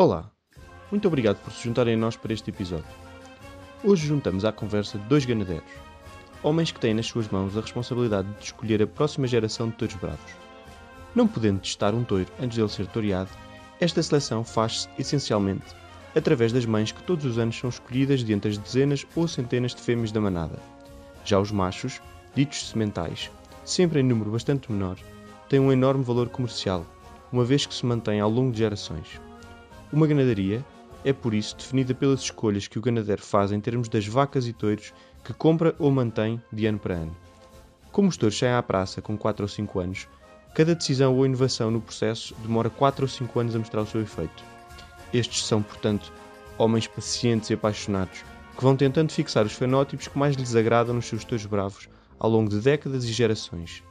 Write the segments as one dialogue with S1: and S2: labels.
S1: Olá, muito obrigado por se juntarem a nós para este episódio. Hoje juntamos à conversa dois ganadeiros, homens que têm nas suas mãos a responsabilidade de escolher a próxima geração de touros bravos. Não podendo testar um touro antes dele ser toreado, esta seleção faz-se essencialmente através das mães que todos os anos são escolhidas de entre as dezenas ou centenas de fêmeas da manada. Já os machos, ditos sementais, sempre em número bastante menor, têm um enorme valor comercial, uma vez que se mantêm ao longo de gerações. Uma ganadaria é, por isso, definida pelas escolhas que o ganadeiro faz em termos das vacas e touros que compra ou mantém de ano para ano. Como os touros saem à praça com 4 ou 5 anos, cada decisão ou inovação no processo demora 4 ou 5 anos a mostrar o seu efeito. Estes são, portanto, homens pacientes e apaixonados que vão tentando fixar os fenótipos que mais lhes agradam nos seus touros bravos ao longo de décadas e gerações,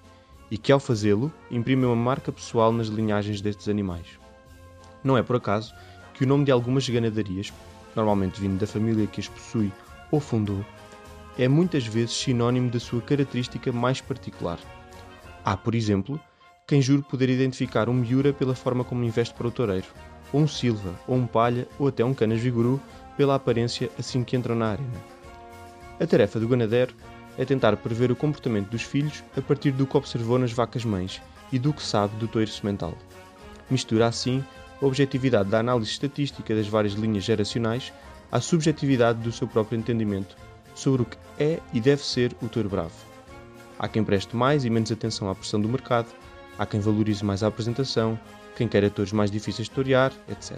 S1: e que, ao fazê-lo, imprimem uma marca pessoal nas linhagens destes animais. Não é por acaso que o nome de algumas ganadarias, normalmente vindo da família que as possui ou fundou, é muitas vezes sinónimo da sua característica mais particular. Há, por exemplo, quem jure poder identificar um Miura pela forma como investe para o toureiro, ou um Silva, ou um Palha, ou até um Canas Viguru pela aparência assim que entram na arena. A tarefa do ganadeiro é tentar prever o comportamento dos filhos a partir do que observou nas vacas-mães e do que sabe do touro semental. Mistura assim a objetividade da análise estatística das várias linhas geracionais à subjetividade do seu próprio entendimento sobre o que é e deve ser o touro bravo. Há quem preste mais e menos atenção à pressão do mercado, há quem valorize mais a apresentação, quem queira touros mais difíceis de torear, etc.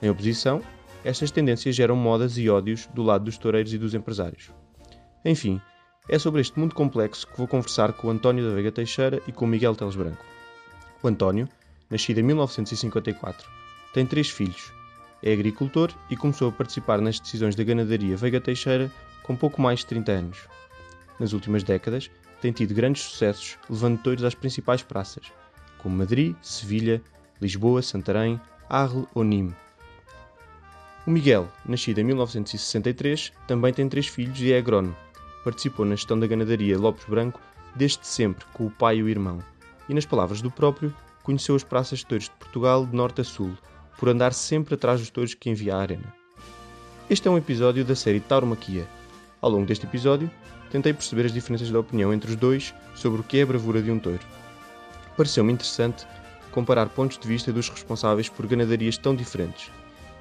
S1: Em oposição, estas tendências geram modas e ódios do lado dos toureiros e dos empresários. Enfim, é sobre este mundo complexo que vou conversar com o António da Veiga Teixeira e com Miguel Teles Branco. O António nascido em 1954. Tem três filhos. É agricultor e começou a participar nas decisões da ganadaria Veiga Teixeira com pouco mais de 30 anos. Nas últimas décadas, tem tido grandes sucessos, levando touros às principais praças, como Madrid, Sevilha, Lisboa, Santarém, Arles ou Nîmes. O Miguel, nascido em 1963, também tem três filhos e é agrónomo. Participou na gestão da ganadaria Lopes Branco desde sempre, com o pai e o irmão. E, nas palavras do próprio, conheceu as praças de touros de Portugal de norte a sul, por andar sempre atrás dos touros que envia à arena. Este é um episódio da série Tauromaquia. Ao longo deste episódio, tentei perceber as diferenças de opinião entre os dois sobre o que é a bravura de um touro. Pareceu-me interessante comparar pontos de vista dos responsáveis por ganadarias tão diferentes,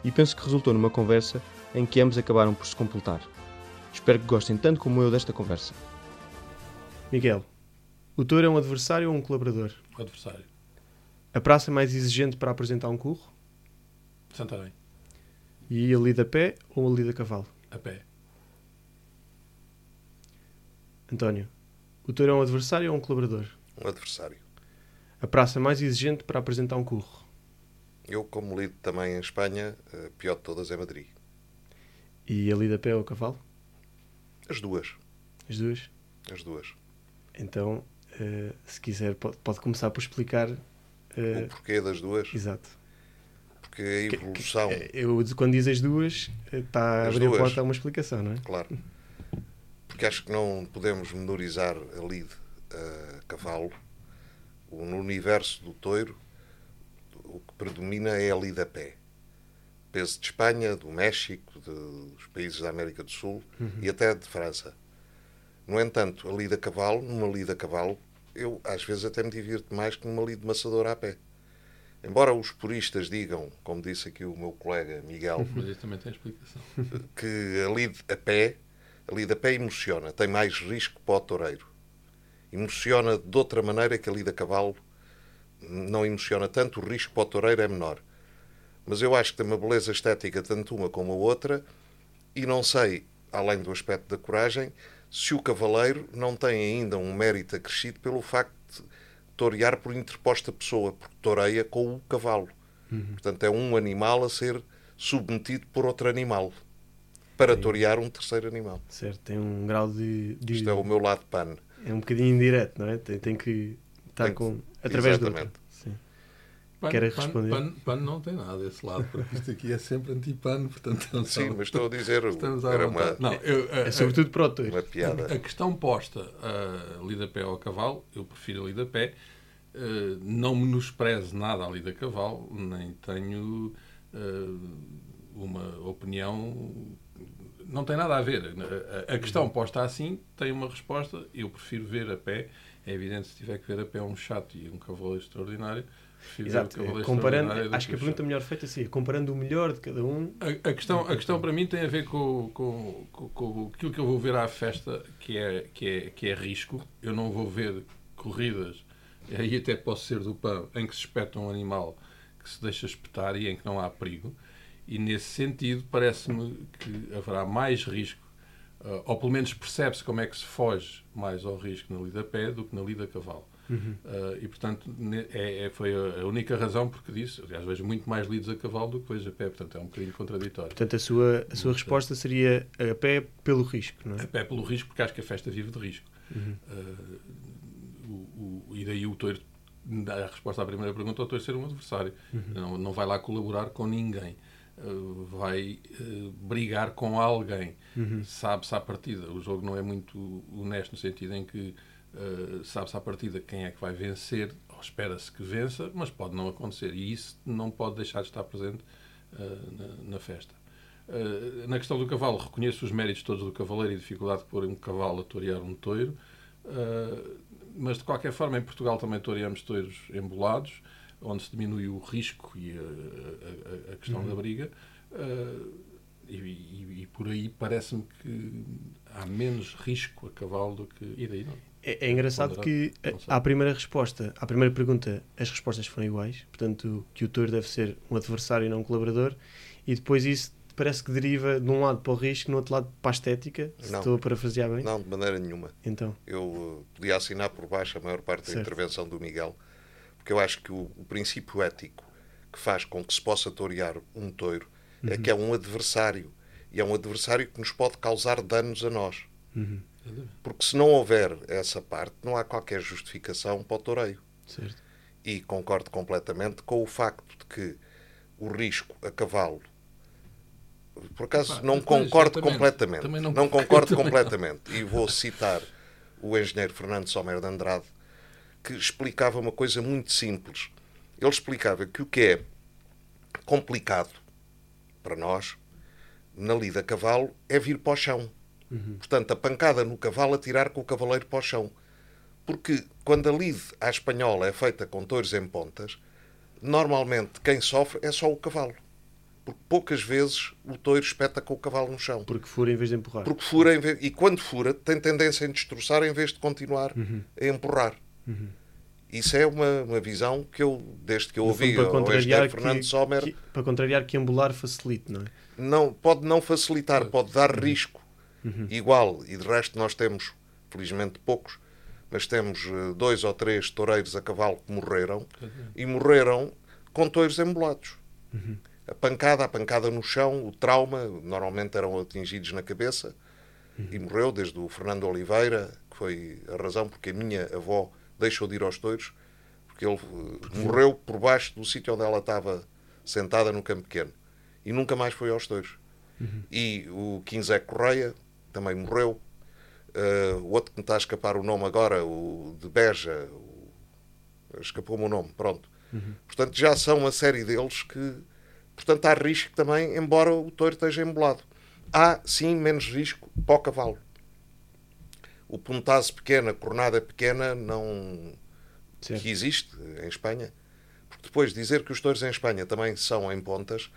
S1: e penso que resultou numa conversa em que ambos acabaram por se completar. Espero que gostem tanto como eu desta conversa. Miguel, o touro é um adversário ou um colaborador?
S2: O adversário.
S1: A praça mais exigente para apresentar um curro?
S2: Santarém.
S1: E a lida a pé ou a lida a cavalo?
S2: A pé.
S1: António, o touro é um adversário ou um colaborador?
S3: Um adversário.
S1: A praça mais exigente para apresentar um curro?
S3: Eu, como lido também em Espanha, a pior de todas é Madrid.
S1: E a lida a pé ou a cavalo?
S3: As duas.
S1: As duas?
S3: As duas.
S1: Então, uh, se quiser, pode, pode começar por explicar
S3: o porquê das duas?
S1: Exato.
S3: Porque a evolução. Que,
S1: que, eu, quando diz as duas, está a abrir duas. a porta a uma explicação, não é?
S3: Claro. Porque acho que não podemos menorizar a lide a cavalo. No universo do toiro, o que predomina é a lide a pé. Peso de Espanha, do México, de, dos países da América do Sul uhum. e até de França. No entanto, a lida a cavalo, numa lida a cavalo, eu às vezes até me divirto mais que numa lide maçadora a pé. Embora os puristas digam, como disse aqui o meu colega Miguel,
S2: mas isso também tem explicação,
S3: que a lide a pé, a lide a pé emociona, tem mais risco para o toureiro. Emociona de outra maneira que a lide a cavalo não emociona tanto, o risco para o toureiro é menor. Mas eu acho que tem uma beleza estética tanto uma como a outra e não sei, além do aspecto da coragem, se o cavaleiro não tem ainda um mérito acrescido pelo facto de torear por interposta pessoa, porque toreia com o cavalo. Uhum. Portanto, é um animal a ser submetido por outro animal para tem... torear um terceiro animal.
S1: Certo, tem um grau de, de...
S3: Isto é o meu lado pan.
S1: É um bocadinho indireto, não é? Tem, tem que estar tem com... através
S3: Exatamente. do
S2: Pano, Quer responder? Pano, pano, pano, não tem nada desse lado, porque isto aqui é sempre anti-pano, portanto... Não
S3: Sim, mas estou a dizer... Era uma,
S2: não, eu,
S1: é sobretudo para o touro.
S3: Uma piada.
S2: A, a questão posta a lida pé ao cavalo, eu prefiro a lida pé, uh, não menosprezo nada a lida cavalo, nem tenho uma opinião não tem nada a ver. A questão posta assim tem uma resposta. Eu prefiro ver a pé. É evidente, se tiver que ver a pé um chato e um cavaleiro extraordinário,
S1: Exato. Comparando, acho que a pergunta melhor feita assim, comparando o melhor de cada um.
S2: A, a questão, a questão para mim tem a ver com, com, com, com, aquilo que eu vou ver à festa, que é, que, é, que é risco. Eu não vou ver corridas, aí até posso ser do pão, em que se espeta um animal que se deixa espetar e em que não há perigo. E nesse sentido, parece-me que haverá mais risco, uh, ou pelo menos percebe-se como é que se foge mais ao risco na lida a pé do que na lida a cavalo. Uhum. Uh, e, portanto, é, é, foi a única razão porque disse. Aliás, vejo muito mais lidos a cavalo do que vejo a pé, portanto, é um bocadinho contraditório.
S1: Portanto, a sua, a sua resposta seria a pé pelo risco, não é?
S2: A pé pelo risco, porque acho que a festa vive de risco. Uhum. Uh, o, o, e daí o touro, a resposta à primeira pergunta, o touro ser um adversário. Uhum. Não, não vai lá colaborar com ninguém. Uh, vai brigar com alguém. Uhum. Sabe-se à partida. O jogo não é muito honesto no sentido em que Uh, sabe-se à partida quem é que vai vencer, ou espera-se que vença, mas pode não acontecer. E isso não pode deixar de estar presente uh, na, na, festa. Uh, na questão do cavalo, reconheço os méritos todos do cavaleiro e a dificuldade de pôr um cavalo a torear um toiro, mas de qualquer forma, em Portugal também toreamos toiros embolados, onde se diminui o risco e a, a, a questão uhum. da briga. E, e, e, por aí parece-me que há menos risco a cavalo do que. E daí não.
S1: É, é engraçado que à primeira resposta, à primeira pergunta, as respostas foram iguais, portanto, que o touro deve ser um adversário e não um colaborador, e depois isso parece que deriva de um lado para o risco, no outro lado para a estética, se não, estou a parafrasear bem.
S3: Não, de maneira nenhuma.
S1: Então.
S3: Eu uh, podia assinar por baixo a maior parte da intervenção do Miguel, porque eu acho que o, o, princípio ético que faz com que se possa torear um touro é uhum. é que é um adversário, e é um adversário que nos pode causar danos a nós. Uhum. Porque se não houver essa parte, não há qualquer justificação para o toureio.
S1: Certo.
S3: E concordo completamente com o facto de que o risco a cavalo. Por acaso não concordo completamente. Não, não, concordo completamente. E vou citar o engenheiro Fernando Sommer de Andrade, que explicava uma coisa muito simples. Ele explicava que o que é complicado para nós na lida a cavalo é vir para o chão. Uhum. Portanto, a pancada no cavalo a tirar com o cavaleiro para o chão. Porque quando a lide à espanhola é feita com touros em pontas, normalmente quem sofre é só o cavalo. Porque poucas vezes o touro espeta com o cavalo no chão.
S1: Porque fura em vez de empurrar.
S3: Porque fura em vez... E quando fura, tem tendência a destroçar em vez de continuar uhum. a empurrar. Uhum. Isso é uma, uma visão que eu, desde que eu ouvi o engenheiro Fernando Sommer... Que,
S1: para contrariar que embolar facilite, não é?
S3: Não, pode não facilitar, pode dar uhum. risco uhum. igual, e de resto nós temos, felizmente poucos, mas temos eh, dois ou três toureiros a cavalo que morreram uhum. e morreram com touros embolados. Uhum. A pancada, a pancada no chão, o trauma, normalmente eram atingidos na cabeça uhum. e morreu, desde o Fernando Oliveira, que foi a razão porque a minha avó deixou de ir aos touros, porque ele porque morreu por baixo do sítio onde ela estava sentada no campo pequeno e nunca mais foi aos touros. Uhum. E o Quinzé Correia, também morreu. Uh, o outro que me está a escapar o nome agora, o de Beja, escapou-me o nome, pronto. Uhum. Portanto, já são uma série deles que, portanto, há risco também, embora o touro esteja embolado. Há, sim, menos risco para o cavalo. O pontazo pequeno, a cornada pequena, não... Que existe em Espanha. Porque depois dizer que os touros em Espanha também são em pontas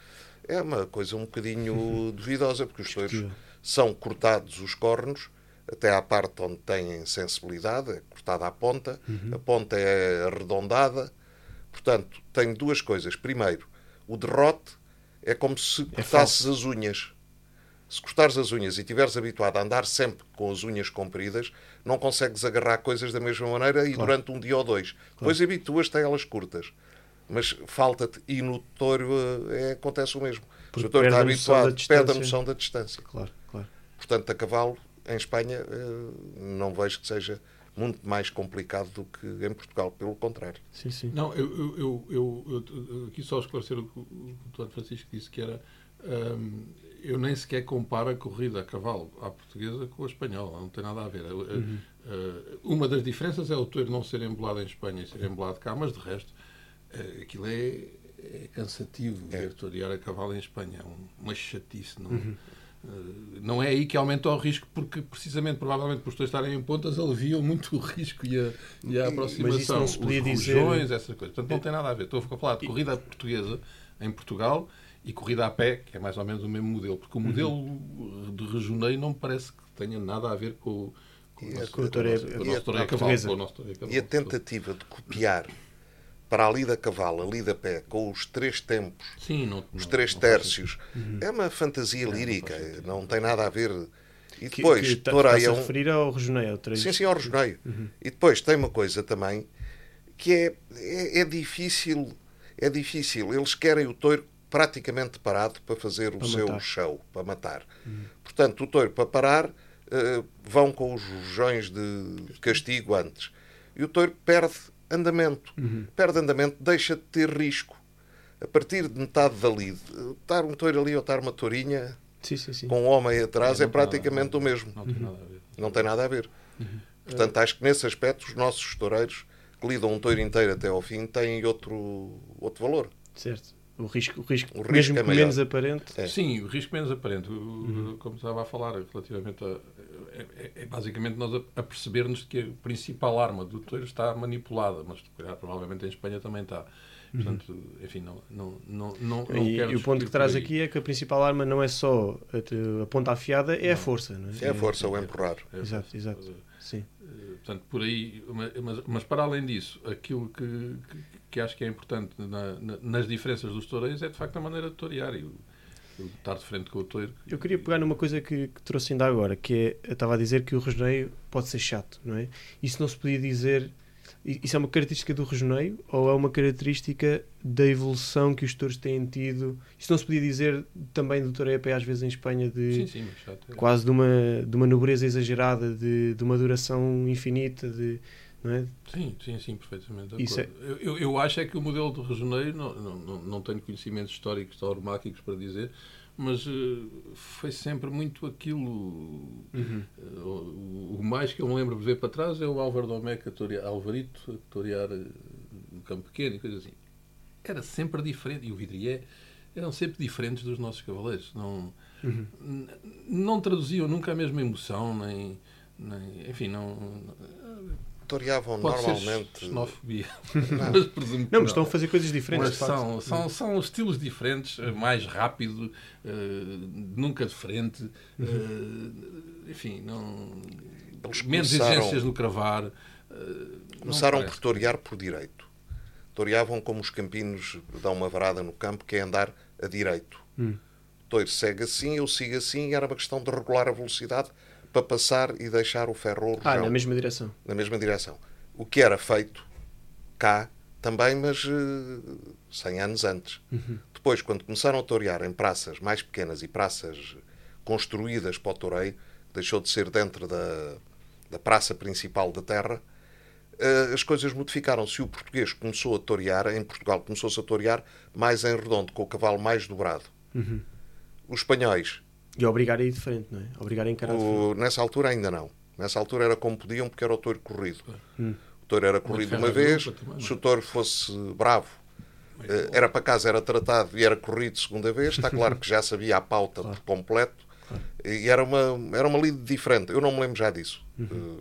S3: é uma coisa um bocadinho duvidosa, porque os touros são cortados os cornos até à parte onde têm sensibilidade, é cortada a ponta, uhum. a ponta é arredondada. Portanto, tem duas coisas. Primeiro, o derrote é como se é cortasses as unhas. Se cortares as unhas e estiveres habituado a andar sempre com as unhas compridas, não consegues agarrar coisas da mesma maneira e claro. durante um dia ou dois. Claro. Depois habituas-te a elas curtas. Mas falta-te, e no touro é, acontece o mesmo. Porque o touro está habituado, perde a noção da distância.
S1: Claro.
S3: Portanto, a cavalo, em Espanha, eh, não vejo que seja muito mais complicado do que em Portugal, pelo contrário.
S2: Sim, sim. Não, eu, eu, eu, eu aqui só esclarecer o que o Dr. Francisco disse, que era. Um, eu nem sequer comparo a corrida a cavalo à portuguesa com a espanhola, não tem nada a ver. Uhum. Uh, uma das diferenças é o touro não ser embolado em Espanha e ser embolado cá, mas de resto, uh, aquilo é, é cansativo
S3: É.
S2: ver torear a cavalo em Espanha. É um- uma chatice. Não, eh, não é aí que aumenta o risco, porque precisamente, provavelmente, por os dois estarem em pontas, aliviam muito o risco e a, e a aproximação.
S1: Mas isso não se podia
S2: os
S1: dizer-
S2: essas coisas. Portanto, não tem nada a ver. Estou a falar de corrida portuguesa em Portugal e corrida a pé, que é mais ou menos o mesmo modelo. Porque o modelo de rejoneio não me parece que tenha nada a ver com, o- com o
S3: a-
S2: nosso-
S1: com o
S2: com o nosso- com o
S3: e
S2: nosso o nosso.
S3: E a tentativa de copiar para a lida cavalo, a lida pé, com os três tempos,
S2: Sim, não,
S3: os
S2: não-
S3: três
S2: não faz
S3: tercios, é uma fantasia lírica, não tem nada a ver. E
S1: Que,
S3: depois,
S1: que
S3: toreia
S1: está-se a
S3: um,
S1: referir ao rejoneio.
S3: Sim, sim, ao resneio.
S1: Uhum.
S3: E depois tem uma coisa também que é, é, é difícil, é difícil. Eles querem o touro praticamente parado para fazer o
S1: Para
S3: seu
S1: matar. Uhum.
S3: show, para matar. Portanto, o touro para parar eh, vão com os rojões de castigo antes. E o touro perde andamento.
S1: Uhum.
S3: Perde andamento, deixa de ter risco. A partir de metade da lide, eh, estar um touro ali ou estar uma tourinha
S1: Sim, sim, sim.
S3: com um homem atrás é, praticamente o mesmo.
S2: Não tem nada a ver.
S3: Não tem nada a ver. Portanto, acho que nesse aspecto os nossos toureiros que lidam um touro inteiro até ao fim têm outro, outro valor.
S1: Certo. O risco, o risco,
S3: O risco
S1: mesmo
S3: é
S1: menos aparente.
S3: É.
S2: Sim, o risco menos aparente. O- Como estava a falar, relativamente a. É, é- é basicamente nós a, a percebermos que a principal arma do touro está manipulada, mas calhar, provavelmente em Espanha também está. Portanto, enfim, não, não, não, não, não
S1: E,
S2: quero
S1: e o ponto que traz aqui é que a principal arma não é só a, a ponta afiada, é a força. Não é?
S3: É a força, o empurrar.
S2: É,
S1: Exato, exato. Sim.
S2: Eh, Portanto, por aí, ma- mas, mas para além disso, aquilo que, que, que acho que é importante na- na- nas diferenças dos toureiros é de facto a maneira de torear e o estar de frente com o touro.
S1: Eu queria pegar numa coisa que, que trouxe ainda agora, que é, eu estava a dizer que o rejoneio pode ser chato, não é? Isso não se podia dizer, isso é uma característica do rejoneio ou é uma característica da evolução que os touros têm tido? Isso não se podia dizer também do pé às vezes em Espanha de
S2: Sim, sim, já tem-
S1: quase de uma, de uma nobreza exagerada, de, de uma duração infinita, de, não é?
S2: Sim, sim, sim, perfeitamente.
S1: Isso
S2: acordo. Eu, eu, acho é que o modelo do regioneiro, não, não, não, não tenho conhecimentos históricos tauromáquicos para dizer, mas eh, foi sempre muito aquilo.
S1: Uhum.
S2: eh, o, o mais que eu me lembro de ver para trás é o Álvaro Domecq a torear, Alvarito a torear eh, no campo pequeno e coisas assim. Era sempre diferente, e o Vidrié eram sempre diferentes dos nossos cavaleiros. Não,
S1: Uhum.
S2: não traduziam nunca a mesma emoção, nem. nem enfim, não.
S3: Toreavam
S2: Pode ser
S3: normalmente.
S2: xenofobia. mas presumo que
S1: Não, mas estão a fazer coisas diferentes.
S2: são, são, são estilos diferentes, eh, mais rápido, eh, nunca de frente, eh, enfim, não,
S3: Eles
S2: menos exigências no cravar. não
S3: Começaram por torear por direito. Toreavam como os campinos dão uma varada no campo, que é andar a direito.
S1: Hum.
S3: O touro segue assim, eu sigo assim, e era uma questão de regular a velocidade para passar e deixar o ferro
S1: Ah, na mesma direção.
S3: na mesma direção. O que era feito cá também, mas eh, 100 anos antes. Depois, quando começaram a torear em praças mais pequenas e praças construídas para o toureio, deixou de ser dentro da, da praça principal da terra, eh, as coisas modificaram-se. O português começou a torear, em Portugal começou-se a torear mais em redondo, com o cavalo mais dobrado. Os espanhóis
S1: E obrigar a ir de frente, não é? Obrigar a encarar
S3: o- nessa altura ainda não. Nessa altura era como podiam, porque era o touro corrido.
S1: Hum.
S3: O touro era corrido uma vez,
S2: também, é?
S3: se o touro fosse bravo, eh, era para casa, era tratado e era corrido segunda vez. Está claro que já sabia a pauta por completo. E era uma, era uma lide diferente. Eu não me lembro já disso.
S1: Uhum.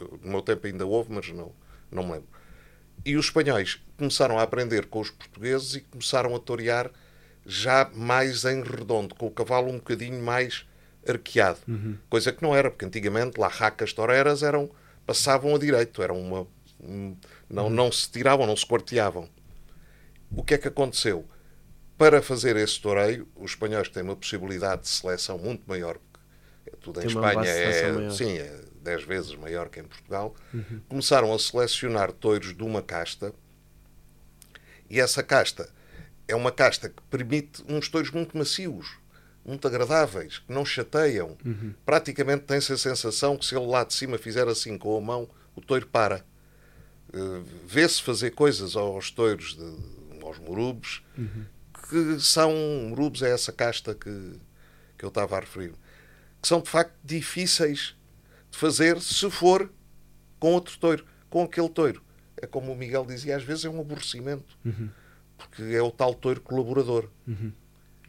S3: Eh, No meu tempo ainda houve, mas não, não me lembro. E os espanhóis começaram a aprender com os portugueses e começaram a torear já mais em redondo, com o cavalo um bocadinho mais arqueado. Coisa que não era, porque antigamente lá racas toreras eram, passavam a direito, eram uma, um- não, não se tiravam, não se quarteavam. O que é que aconteceu? Para fazer esse toureio, os espanhóis têm uma possibilidade de seleção muito maior, é tudo em
S1: Tem
S3: Espanha, é,
S1: maior.
S3: sim, é 10 vezes maior que em Portugal. Começaram a selecionar touros de uma casta e essa casta é uma casta que permite uns touros muito macios, muito agradáveis, que não chateiam. Praticamente tem-se a sensação que se ele lá de cima fizer assim com a mão, o touro para. Eh, Vê-se fazer coisas aos touros, de- aos morubos, que são. Morubos é essa casta que, que eu estava a referir. Que são de facto difíceis de fazer se for com outro touro, com aquele touro. É como o Miguel dizia, às vezes é um aborrecimento. Porque é o tal touro colaborador.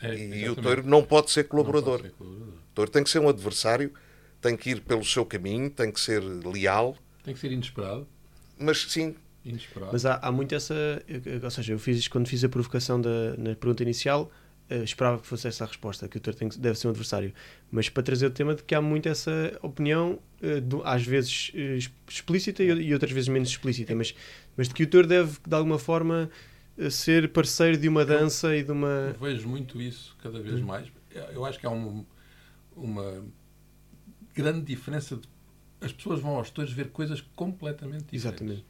S2: É,
S3: E o touro não pode ser colaborador.
S2: pode ser colaborador.
S3: O touro tem que ser um adversário, tem que ir pelo seu caminho, tem que ser leal,
S2: Tem que ser inesperado.
S3: mas sim,
S2: Inesperado.
S4: Mas há, há muito essa. Ou seja, eu fiz isto quando fiz a provocação da, na pergunta inicial, eh, esperava que fosse essa a resposta, que o Touro tem deve ser um adversário. Mas para trazer o tema de que há muito essa opinião, eh, do- às vezes eh, explícita e, e outras vezes menos explícita, mas, mas de que o Touro deve, de alguma forma, ser parceiro de uma dança e de uma.
S2: Eu vejo muito isso cada vez mais. Eu acho que há uma, uma grande diferença. De, as pessoas vão aos touros ver coisas completamente diferentes.
S4: Exatamente.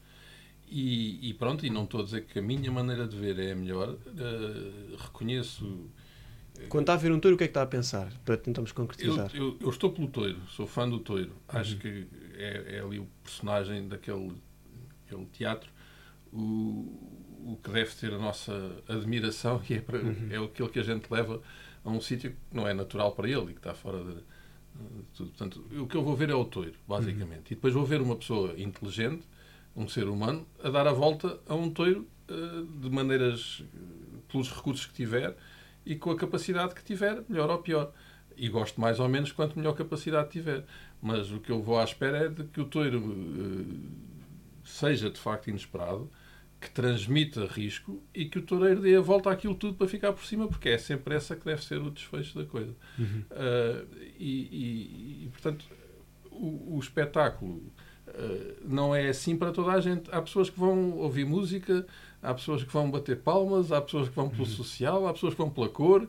S2: E, e pronto, e não estou a dizer que a minha maneira de ver é a melhor. eh, reconheço.
S4: Quando está a ver um touro, o que é que está a pensar? Para tentarmos
S2: Eu,
S4: concretizar.
S2: eu, eu estou pelo toiro, sou fã do toiro. Acho que é, é ali o personagem daquele aquele teatro o, o que deve ter a nossa admiração e é, para, é aquilo que a gente leva a um sítio que não é natural para ele e que está fora de, de tudo. Portanto, o que eu vou ver é o toiro, basicamente. E depois vou ver uma pessoa inteligente, um ser humano, a dar a volta a um toiro eh, de maneiras, eh, pelos recursos que tiver e com a capacidade que tiver, melhor ou pior. E gosto mais ou menos quanto melhor capacidade tiver. Mas o que eu vou à espera é de que o toiro eh, seja de facto inesperado, que transmita risco e que o toureiro dê a volta àquilo tudo para ficar por cima, porque é sempre essa que deve ser o desfecho da coisa. Uh, e, e- e, portanto, o, o espetáculo uh, não é assim para toda a gente. Há pessoas que vão ouvir música, há pessoas que vão bater palmas, há pessoas que vão pelo social, há pessoas que vão pela cor.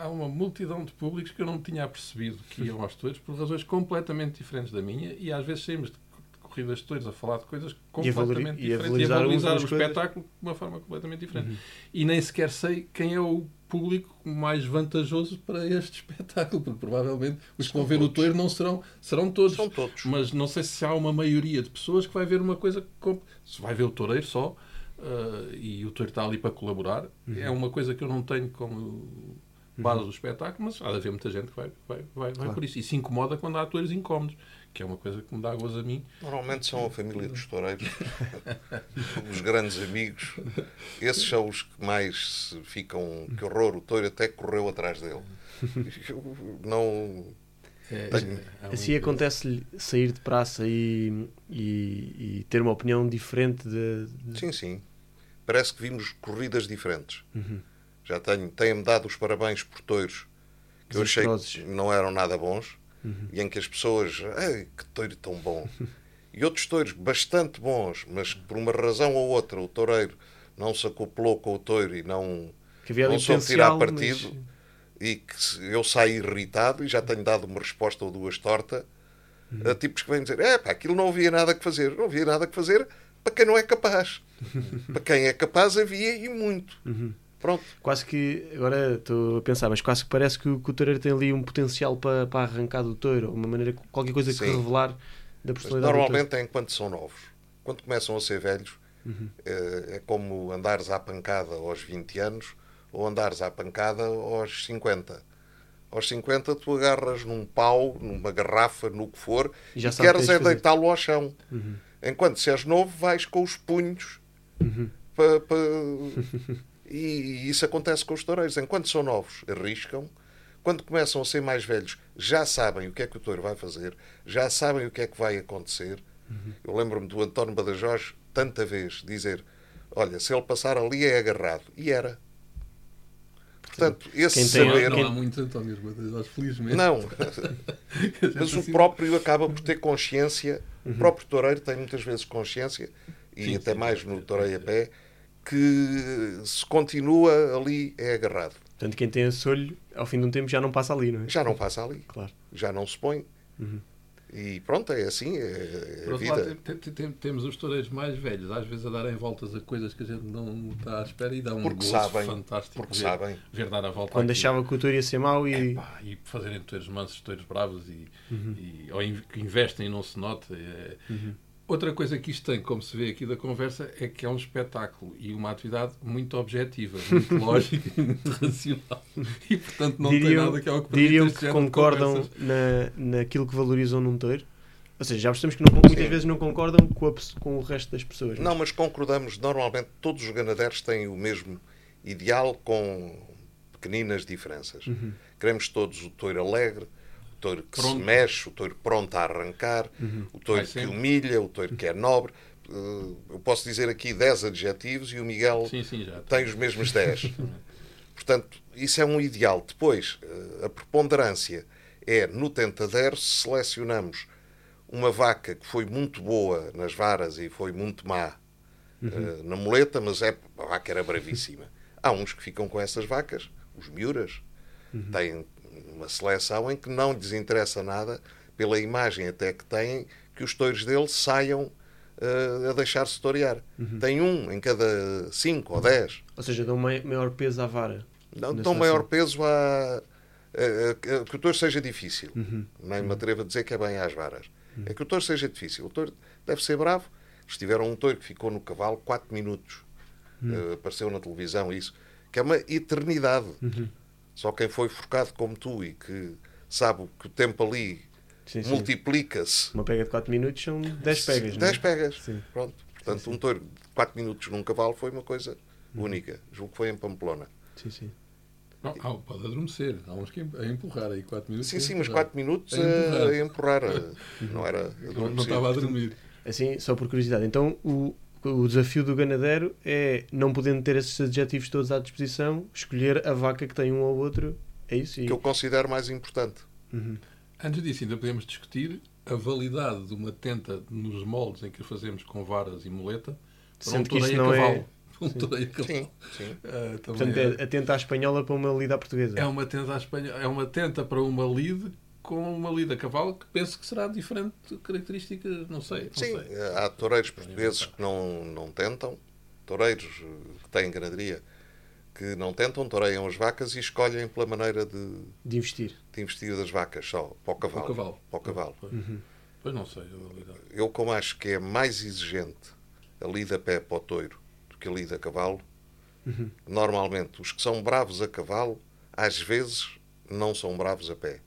S2: Há uma multidão de públicos que eu não tinha percebido que iam aos touros por razões completamente diferentes da minha e às vezes saímos de corridas de touros a falar de coisas
S4: E
S2: completamente
S4: e
S2: diferentes e a valorizar o espetáculo de uma forma completamente diferente. E nem sequer sei quem é o público mais vantajoso para este espetáculo, porque provavelmente os que vão ver o touro não serão, serão todos.
S3: São todos.
S2: Mas não sei se há uma maioria de pessoas que vai ver uma coisa como. Se vai ver o toureiro só uh, e o touro está ali para colaborar, é uma coisa que eu não tenho como base do espetáculo, mas há de haver muita gente que vai, vai, vai, vai
S4: Claro.
S2: por isso. E se incomoda quando há atores incómodos, que é uma coisa que me dá gozo a mim.
S3: Normalmente são a família dos toureiros, os grandes amigos. Esses são os que mais ficam. Que horror, o touro até correu atrás dele. Eu Não.
S2: É,
S3: Tenho-
S2: é
S4: Assim
S2: muito-
S4: acontece-lhe sair de praça e, e, e ter uma opinião diferente de. de-
S3: Sim, sim. Parece que vimos corridas diferentes.
S4: Uhum.
S3: Já tenho, têm-me dado os parabéns por touros que eu achei que não eram nada bons
S4: Uhum.
S3: e em que as pessoas, ei, que touro tão bom. e outros touros bastante bons, mas que por uma razão ou outra o toureiro não se acoplou com o touro e não, não soube tirar partido
S4: mas-
S3: e que eu saí irritado e já tenho dado uma resposta ou duas torta
S4: Uhum.
S3: a tipos que vêm dizer é pá, aquilo não havia nada que fazer. Não havia nada que fazer para quem não é capaz. para quem é capaz havia e muito.
S4: Uhum.
S3: Pronto.
S4: Quase que, agora estou a pensar, mas quase que parece que o, que o toureiro tem ali um potencial para, para arrancar do touro, uma maneira, qualquer coisa que
S3: Sim.
S4: revelar da
S3: Mas
S4: personalidade touro.
S3: normalmente é enquanto são novos. Quando começam a ser velhos,
S4: Uhum.
S3: eh, é como andares à pancada aos 20 anos ou andares à pancada aos 50. Aos 50 tu agarras num pau, numa garrafa, no que for,
S4: E
S3: e,
S4: já que
S3: queres
S4: tens
S3: é deitá-lo ao chão.
S4: Uhum.
S3: Enquanto se és novo, vais com os punhos
S4: Uhum.
S3: pa- pa- e, isso acontece com os toureiros. Enquanto são novos, arriscam. Quando começam a ser mais velhos, já sabem o que é que o touro vai fazer, já sabem o que é que vai acontecer.
S4: Uhum.
S3: Eu lembro-me do António Badajoz, tanta vez, dizer: Olha, se ele passar ali é agarrado. E era. Portanto, esse
S4: Quem tem-
S3: saber.
S2: não há muitos Antónios Badajoz, felizmente.
S3: Não, mas o próprio acaba por ter consciência, o próprio toureiro tem muitas vezes consciência, e
S2: Sim,
S3: até
S2: sim,
S3: mais no
S2: sim,
S3: toureio a pé, que se continua ali é agarrado.
S4: Portanto, quem tem esse olho, ao fim de um tempo já não passa ali, não é?
S3: Já não passa ali,
S4: Claro.
S3: já não se põe.
S4: Uhum.
S3: E pronto, é assim, é, é
S2: Por
S3: a
S2: outro lado,
S3: vida.
S2: tem- tem- tem- temos os toureiros mais velhos, às vezes a darem voltas a coisas que a gente não está à espera e dá um
S3: Porque
S2: gozo
S3: sabem,
S2: fantástico
S3: porque
S2: ver,
S3: sabem.
S2: ver dar a volta
S4: Quando
S2: àquilo.
S4: achava que o touro ia ser mau e.
S2: Epá, e fazerem touros mansos, touros bravos e,
S4: Uhum.
S2: e- ou in- que investem e não se nota. é- Outra coisa que isto tem, como se vê aqui da conversa, é que é um espetáculo e uma atividade muito objetiva, muito lógica e muito racional. E portanto não tem
S4: diriam
S2: nada que é o que
S4: diriam que concordam na, naquilo que valorizam num touro? Ou seja, já percebemos que não, muitas
S3: Sim.
S4: vezes não concordam com, a com o resto das pessoas.
S3: Não, mas concordamos, normalmente todos os ganadeiros têm o mesmo ideal com pequeninas diferenças.
S4: Uhum.
S3: Queremos todos o touro alegre, touro que
S2: Pronto.
S3: se mexe, o touro pronto a arrancar,
S4: Uhum.
S3: o touro
S2: Vai
S3: que
S2: sempre.
S3: humilha, o touro que é nobre. Eh, Eu posso dizer aqui 10 adjetivos e o Miguel
S2: Sim, sim,
S3: tem os mesmos 10. Portanto, isso é um ideal. Depois, eh, a preponderância é no tentadero, se selecionamos uma vaca que foi muito boa nas varas e foi muito má eh, na muleta, mas é, a vaca era bravíssima. Há uns que ficam com essas vacas, os miúras, têm uma seleção em que não lhes interessa nada, pela imagem até que têm, que os touros deles saiam eh, a deixar-se torear. Tem um em cada cinco ou dez.
S4: Ou seja, dão mai- maior peso à vara.
S3: Não dão maior peso a, a- a- que o touro seja difícil.
S4: Uhum.
S3: Nem me atrevo a dizer que é bem às varas. É que o touro seja difícil. O touro deve ser bravo. Eles tiveram um touro que ficou no cavalo 4 minutos.
S4: Uhum.
S3: Eh, apareceu na televisão isso. Que é uma eternidade. Só quem foi forcado como tu e que sabe que o tempo ali
S4: Sim, sim.
S3: multiplica-se.
S4: Uma pega de 4 minutos são 10 pegas. não é?
S3: 10 pegas.
S4: Sim.
S3: Pronto. Portanto, um touro de 4 minutos num cavalo foi uma coisa
S4: Uhum.
S3: única. Julgo que foi em Pamplona.
S4: Sim, sim.
S2: Não, ah, pode adormecer. Há uns que a empurrar aí 4 minutos.
S3: Sim, sim, mas
S2: empurrar.
S3: 4 minutos
S2: A empurrar.
S3: a empurrar. Não era.
S2: Não, não estava a dormir.
S4: Assim, só por curiosidade. Então, o, o desafio do ganadero é, não podendo ter esses adjetivos todos à disposição, escolher a vaca que tem um ou outro. É isso? E...
S3: que eu considero mais importante.
S4: Uhum.
S2: Antes disso, ainda podemos discutir a validade de uma tenta nos moldes em que o fazemos com varas e muleta para um
S4: Sendo que
S2: a
S4: não é-
S2: cavalo. Um a cavalo.
S3: Sim, sim.
S2: Ah, também
S4: Portanto,
S2: é,
S4: é atenta à espanhola para uma lida à portuguesa.
S2: é uma tenta à Espanha, é uma tenta para uma lide com uma lide a cavalo que penso que será diferente de características, não sei. Não
S3: Sim,
S2: sei.
S3: há toureiros portugueses que não, não tentam, toureiros eh, que têm ganaderia que não tentam, toureiam as vacas e escolhem pela maneira de,
S4: De investir.
S3: de investir das vacas só, para o cavalo.
S2: Para o cavalo.
S3: Para o cavalo.
S2: Pois,
S4: Uhum.
S2: pois não sei.
S3: Eu, como acho que é mais exigente a lida a pé para o toiro do que a lida a cavalo,
S4: Uhum.
S3: normalmente os que são bravos a cavalo, às vezes não são bravos a pé.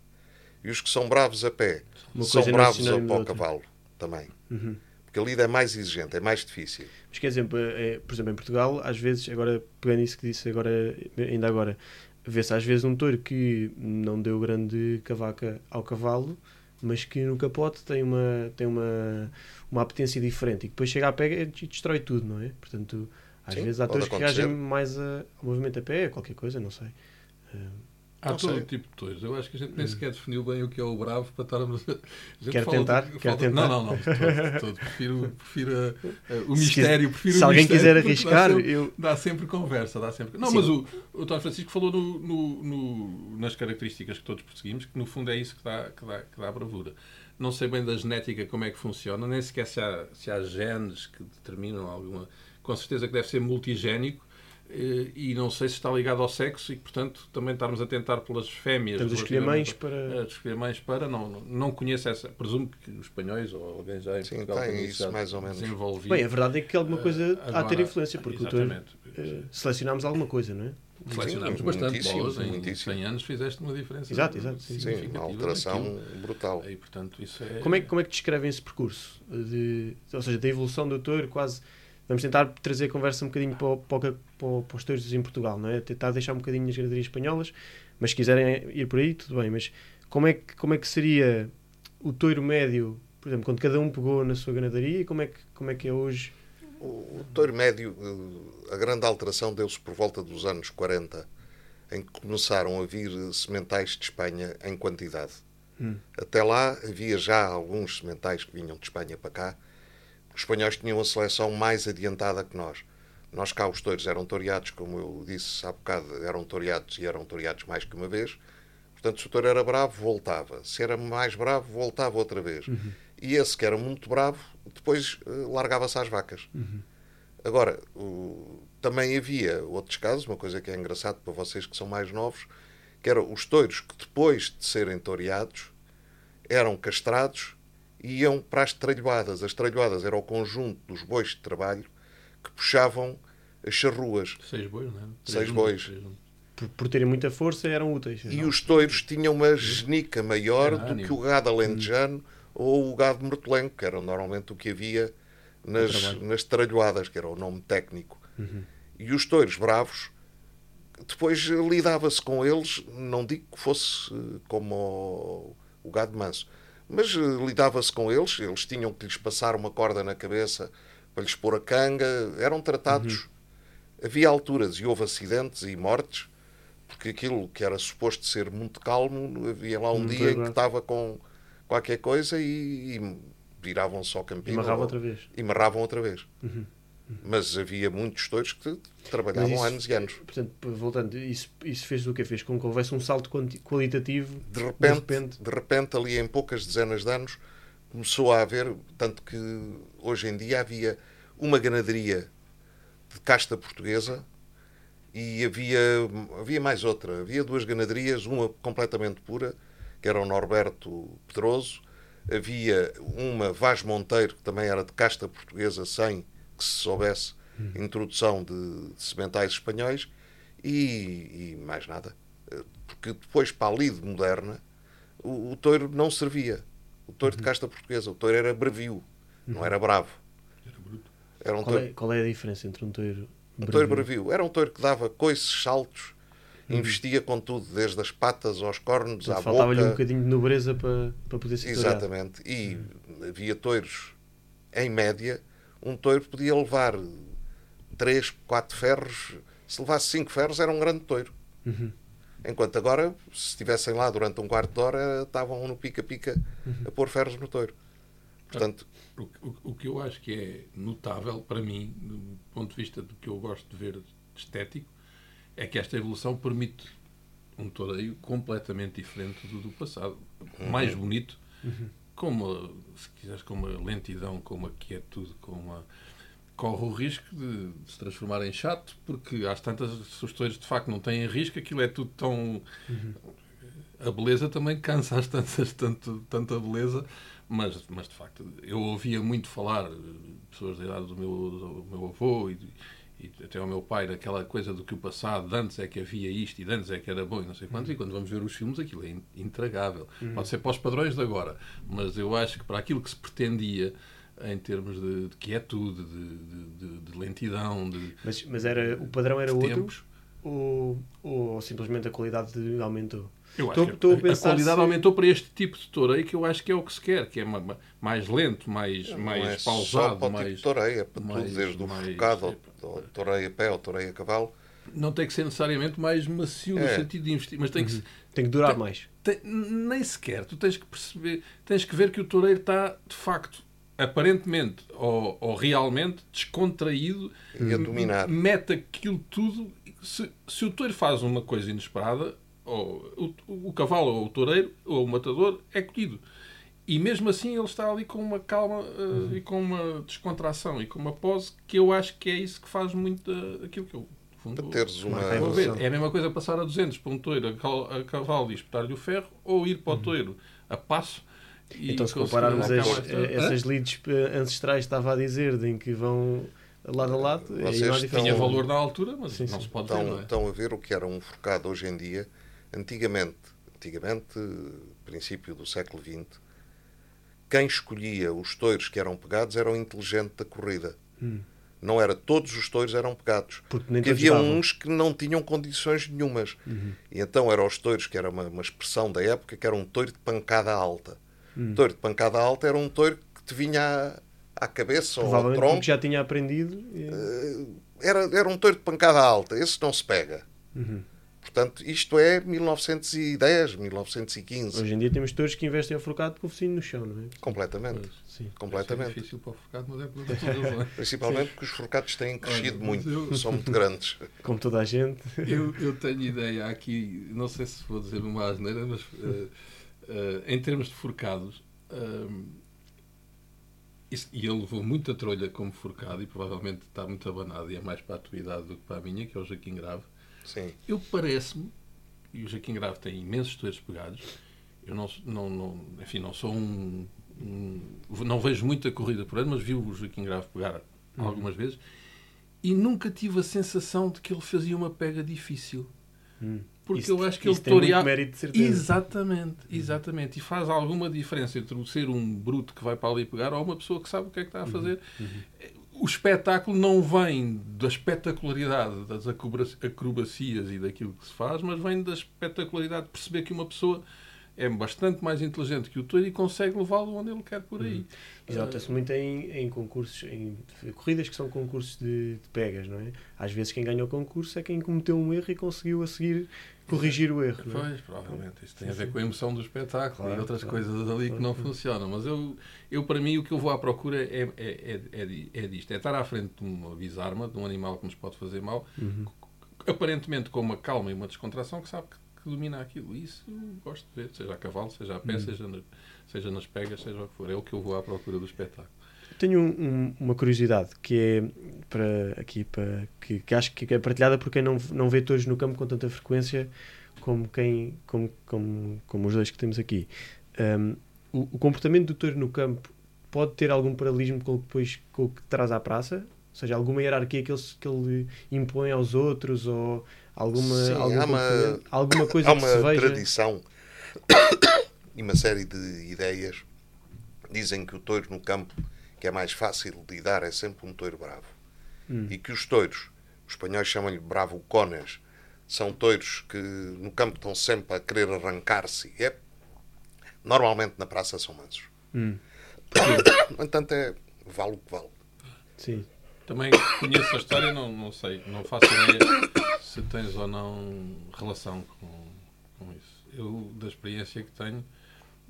S3: E os que são bravos a pé
S4: Uma
S3: são bravos a,
S4: outra.
S3: cavalo também.
S4: Uhum.
S3: Porque a lida é mais exigente, é mais difícil.
S4: Mas quer dizer, é, por exemplo, em Portugal, às vezes, agora pegando isso que disse agora, ainda agora, vê-se às vezes um touro que não deu grande cavaca ao cavalo, mas que no capote tem uma, tem uma, uma apetência diferente e que depois chega à pega e destrói tudo, não é? Portanto, às
S3: Sim,
S4: vezes há touros que reagem mais a, ao movimento a pé, a qualquer coisa, não sei. Eh,
S2: Há
S3: Não
S2: todo
S3: sei.
S2: tipo de touros. Eu acho que a gente nem sequer definiu bem o que é o bravo para estarmos a. a
S4: Quer
S2: fala
S4: tentar?
S2: de-
S4: Quer
S2: fala-
S4: tentar?
S2: Não, não, não. de Todo, de todo. Prefiro, prefiro uh, uh, o
S4: Se
S2: mistério.
S4: quis-
S2: prefiro
S4: se
S2: o
S4: alguém
S2: mistério,
S4: quiser arriscar,
S2: dá sempre,
S4: eu-
S2: dá sempre conversa. Dá sempre... Não,
S4: Sim.
S2: mas o, o António Francisco falou no- no- no- nas características que todos perseguimos, que no fundo é isso que dá, que dá, que dá bravura. Não sei bem da genética como é que funciona, nem sequer se há, se há genes que determinam alguma. Com certeza que deve ser multigénico. Eh, E não sei se está ligado ao sexo e, portanto, também estarmos a tentar pelas fêmeas.
S4: Estamos a escolher mães para.
S2: a escolher mães para. Não, não, não conheço essa. Presumo que os espanhóis ou alguém já em
S3: Sim,
S2: Portugal
S3: tem isso
S2: já
S3: mais ou menos.
S2: desenvolvido.
S4: Bem, a verdade é que alguma coisa há de ter influência, porque eh, selecionámos alguma coisa, não é?
S2: Selecionámos
S3: Sim,
S2: bastante
S3: muitíssimo,
S2: bolas. Em
S3: muitíssimo.
S2: 100 anos fizeste uma diferença.
S4: Exato, exato, sim.
S3: Sim, uma alteração
S2: naquilo.
S3: brutal.
S2: E, portanto, isso é...
S4: Como é, que- como é que descrevem esse percurso? De, ou seja, da evolução do touro, quase. Vamos tentar trazer a conversa um bocadinho para, para, para, para os touros em Portugal, não é? Tentar deixar um bocadinho as gradarias espanholas, mas se quiserem ir por aí, tudo bem. Mas como é que, como é que seria o touro médio, por exemplo, quando cada um pegou na sua ganadaria, como é que, como é, que é hoje?
S3: O, o touro médio, eh, a grande alteração deu-se por volta dos anos 40, em que começaram a vir sementais de Espanha em quantidade.
S4: Hum.
S3: Até lá havia já alguns sementais que vinham de Espanha para cá. Os espanhóis tinham a seleção mais adiantada que nós. Nós cá os touros eram toreados, como eu disse há bocado, eram toreados e eram toreados mais que uma vez. Portanto, se o touro era bravo, voltava. Se era mais bravo, voltava outra vez. E esse que era muito bravo, depois eh, largava-se às vacas. Agora, o- também havia outros casos, uma coisa que é engraçado para vocês que são mais novos, que eram os touros que depois de serem toreados eram castrados iam para as tralhoadas. As tralhoadas era o conjunto dos bois de trabalho que puxavam as charruas.
S2: Seis bois, não é?
S3: Seis bois.
S4: Por, por terem muita força, eram úteis.
S3: E os touros tinham uma genica maior do
S2: ânimo.
S3: que o gado alentejano ou o gado mortelenco, que era normalmente o que havia nas, nas tralhoadas, que era o nome técnico.
S1: Uhum.
S3: E os touros bravos, depois lidava-se com eles, não digo que fosse eh, como o, o gado manso, mas eh, lidava-se com eles, eles tinham que lhes passar uma corda na cabeça para lhes pôr a canga, eram tratados.
S1: Uhum.
S3: Havia alturas e houve acidentes e mortes, porque aquilo que era suposto ser muito calmo, havia lá um
S1: Muito
S3: dia em que estava com qualquer coisa e, e viravam só
S1: E
S3: campinho.
S1: amarrava
S3: ou-
S1: outra vez.
S3: E marravam outra vez.
S1: Uhum.
S3: Mas havia muitos touros que trabalhavam
S1: isso-
S3: anos e anos.
S1: Portanto, voltando, isso, isso fez o quê? Fez com que houvesse um salto qualitativo
S3: De repente, de repente, ali em poucas dezenas de anos, começou a haver, tanto que hoje em dia havia uma ganaderia de casta portuguesa e havia, havia mais outra. Havia duas ganaderias, uma completamente pura, que era o Norberto Pedroso. Havia uma Vaz Monteiro, que também era de casta portuguesa, sem que se soubesse introdução de, de sementais espanhóis. E, e mais nada. Porque depois, para a lide moderna, o, o touro não servia. O touro de casta portuguesa. O touro era brevio, não era bravo.
S2: Era bruto.
S3: Era um
S1: Qual
S3: touro
S1: é, qual é a diferença entre um touro
S3: um touro
S1: brevio?
S3: brevio. Era um touro que dava coices, saltos,
S1: Uhum.
S3: investia com tudo, desde as patas aos cornos, à
S1: Faltava-lhe um
S3: boca.
S1: bocadinho de nobreza para, para poder ser toreado.
S3: Exatamente. E havia touros, em média, um touro podia levar 3, 4 ferros. Se levasse 5 ferros, era um grande touro.
S1: Uhum.
S3: Enquanto agora, se estivessem lá durante um quarto de hora, estavam no pica-pica
S1: Uhum.
S3: a pôr ferros no touro. Portanto,
S2: O, o- o que eu acho que é notável para mim, do ponto de vista do que eu gosto de ver estético, é que esta evolução permite um toureio completamente diferente do do passado. Mais bonito, com uma, se quiseres, com uma lentidão, com uma quietude, com uma. Corre o risco de, se transformar em chato, porque às tantas, touros de facto não têm risco, aquilo é tudo tão. A beleza também cansa às tantas, tanto, tanta beleza, mas, mas de facto, eu ouvia muito falar, eh, pessoas da idade do meu, do meu avô e, e até ao meu pai, daquela coisa do que o passado, de antes é que havia isto e de antes é que era bom e não sei quanto, e quando vamos ver os filmes aquilo é in- intragável. Pode ser para os padrões de agora, mas eu acho que para aquilo que se pretendia em termos de, de quietude, de, de, de- de lentidão, de,
S1: Mas, mas era, o padrão era outro
S2: tempos,
S1: ou, ou simplesmente a qualidade aumentou?
S2: Eu
S1: Estou-
S2: acho que
S1: estou a
S2: a, a
S1: pensar
S2: qualidade
S1: se-
S2: aumentou para este tipo de toureio que eu acho que é o que se quer, que é ma- ma- mais lento, mais,
S3: não
S2: mais
S3: é só
S2: pausado,
S3: para o
S2: mais...
S3: tipo de toureio, é para
S2: mais-
S3: tudo, desde o
S2: mais-
S3: forcado ao, ao toureio a pé, ao toureio a cavalo.
S2: Não tem que ser necessariamente mais macio no
S3: É.
S2: sentido de investir, mas tem que, se-
S1: Tem que durar
S2: Tem-
S1: mais.
S2: tem- nem sequer, tu tens que perceber, tens que ver que o toureiro está, de facto, aparentemente ou, ou realmente descontraído
S3: E a dominar.
S2: mete aquilo tudo. Se, se o touro faz uma coisa inesperada, ou, o, o cavalo ou o toureiro ou o matador é colhido. E mesmo assim ele está ali com uma calma eh, e com uma descontração e com uma pose que eu acho que é isso que faz muito da- aquilo que eu. fundo,
S3: Para teres uma.
S1: Marca a
S2: Vou ver.
S1: evolução.
S2: É a mesma coisa passar a 200 para um touro a cal- a cavalo e espetar-lhe o ferro, ou ir para o touro a passo. E
S1: Então, se compararmos as, essas leads eh, ancestrais, estava a dizer, de em que vão lado a lado,
S3: Vocês
S1: há
S3: estão-.
S2: Tinha valor na altura, mas
S1: Sim,
S2: não
S1: sim.
S2: se pode ter,
S3: Estão,
S2: não é?
S3: estão a ver o que era um forcado hoje em dia. Antigamente, antigamente, princípio do século XX, quem escolhia os touros que eram pegados era o inteligente da corrida.
S1: Hum.
S3: Não era todos os touros eram pegados.
S1: Porque
S3: havia
S1: davam.
S3: uns que não tinham condições nenhumas.
S1: Uhum.
S3: E então eram os touros, que era uma, uma expressão da época, que era um touro de pancada alta.
S1: Hum.
S3: Touro de pancada alta era um touro que te vinha à, à cabeça ou ao tronco.
S1: já tinha aprendido. e-
S3: Era, era um touro de pancada alta. Esse não se pega.
S1: Uhum.
S3: Portanto, isto é 1910, 1915.
S1: Hoje em dia temos touros que investem ao forcado com o focinho no chão, não é?
S3: Completamente.
S2: Pois.
S1: Sim.
S2: É
S3: Completamente.
S2: difícil para o forcado, mas é não é?
S3: Principalmente porque os forcados têm crescido
S2: Olha,
S3: muito.
S2: mas eu-
S3: São muito grandes.
S1: Como toda a gente.
S2: Eu, eu tenho ideia aqui, não sei se vou dizer uma asneira, mas eh, eh, em termos de forcados, ehm, isso- e ele levou muita trolha como forcado e provavelmente está muito abanado e é mais para a tua idade do que para a minha, que é o Joaquim Grave.
S3: Sim.
S2: Eu parece-me, e o Joaquim Grave tem imensos touros pegados, eu não, não, não, enfim, não sou um, um- Não vejo muita corrida por ano, mas vi o Joaquim Grave pegar algumas vezes e nunca tive a sensação de que ele fazia uma pega difícil.
S1: Hum.
S2: porque
S4: Isso-
S2: eu acho que ele
S4: mérito, de certeza.
S2: Exatamente, exatamente. E faz alguma diferença entre ser um bruto que vai para ali pegar ou uma pessoa que sabe o que é que está a fazer. O espetáculo não vem da espetacularidade das acroba- acrobacias e daquilo que se faz, mas vem da espetacularidade de perceber que uma pessoa é bastante mais inteligente que o touro e consegue levá-lo onde ele quer por aí.
S4: Isso nota-se muito em, em concursos, em corridas que são concursos de, de pegas, não é? Às vezes quem ganha o concurso é quem cometeu um erro e conseguiu a seguir corrigir o erro. É?
S2: Pois, provavelmente. Isso tem a ver com a emoção do espetáculo
S4: Claro,
S2: e outras
S4: claro.
S2: coisas ali que não funcionam. Mas eu, eu, para mim, o que eu vou à procura é, é, é, é, é disto. É estar à frente de uma bisarma, de um animal que nos pode fazer mal,
S4: Uhum.
S2: aparentemente com uma calma e uma descontração que sabe que, que domina aquilo. E isso eu gosto de ver, seja a cavalo, seja a pé, seja, na- seja nas pegas, seja o que for. É o que eu vou à procura do espetáculo.
S4: Tenho um- um- uma curiosidade que é para aqui para que, que acho que é partilhada por quem não, não vê todos no campo com tanta frequência como quem como, como, como os dois que temos aqui. Um, o, o comportamento do touro no campo pode ter algum paralelismo com o que depois com o que traz à praça? Ou seja, alguma hierarquia que ele, que ele impõe aos outros ou alguma,
S3: Sim,
S4: algum
S3: há uma-
S4: alguma coisa
S3: Há
S4: que
S3: uma
S4: se veja?
S3: tradição e uma série de ideias. Dizem que o touro no campo, que é mais fácil de lidar, é sempre um touro bravo.
S4: Hum.
S3: E que os touros, os espanhóis chamam-lhe bravo conas, são touros que no campo estão sempre a querer arrancar-se. É, normalmente na praça são mansos.
S4: Hum,
S3: No entanto, é, vale o que vale.
S4: sim.
S2: Também conheço a história, não, não sei, não faço ideia se tens ou não relação com, com isso. Eu, da experiência que tenho,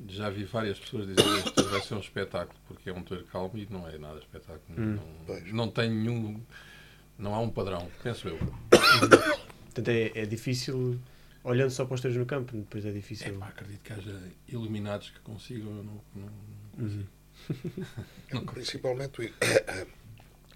S2: já vi várias pessoas dizer que vai ser um espetáculo, porque é um touro calmo e não é nada espetáculo. Não,
S3: Pois.
S2: não tem nenhum. Não há um padrão, penso eu.
S4: Portanto, é, é difícil, olhando só para os touros no campo, depois é difícil.
S2: Epá, acredito que haja iluminados que consigam. eu Não, não, não
S4: Uhum.
S2: consigo.
S3: Principalmente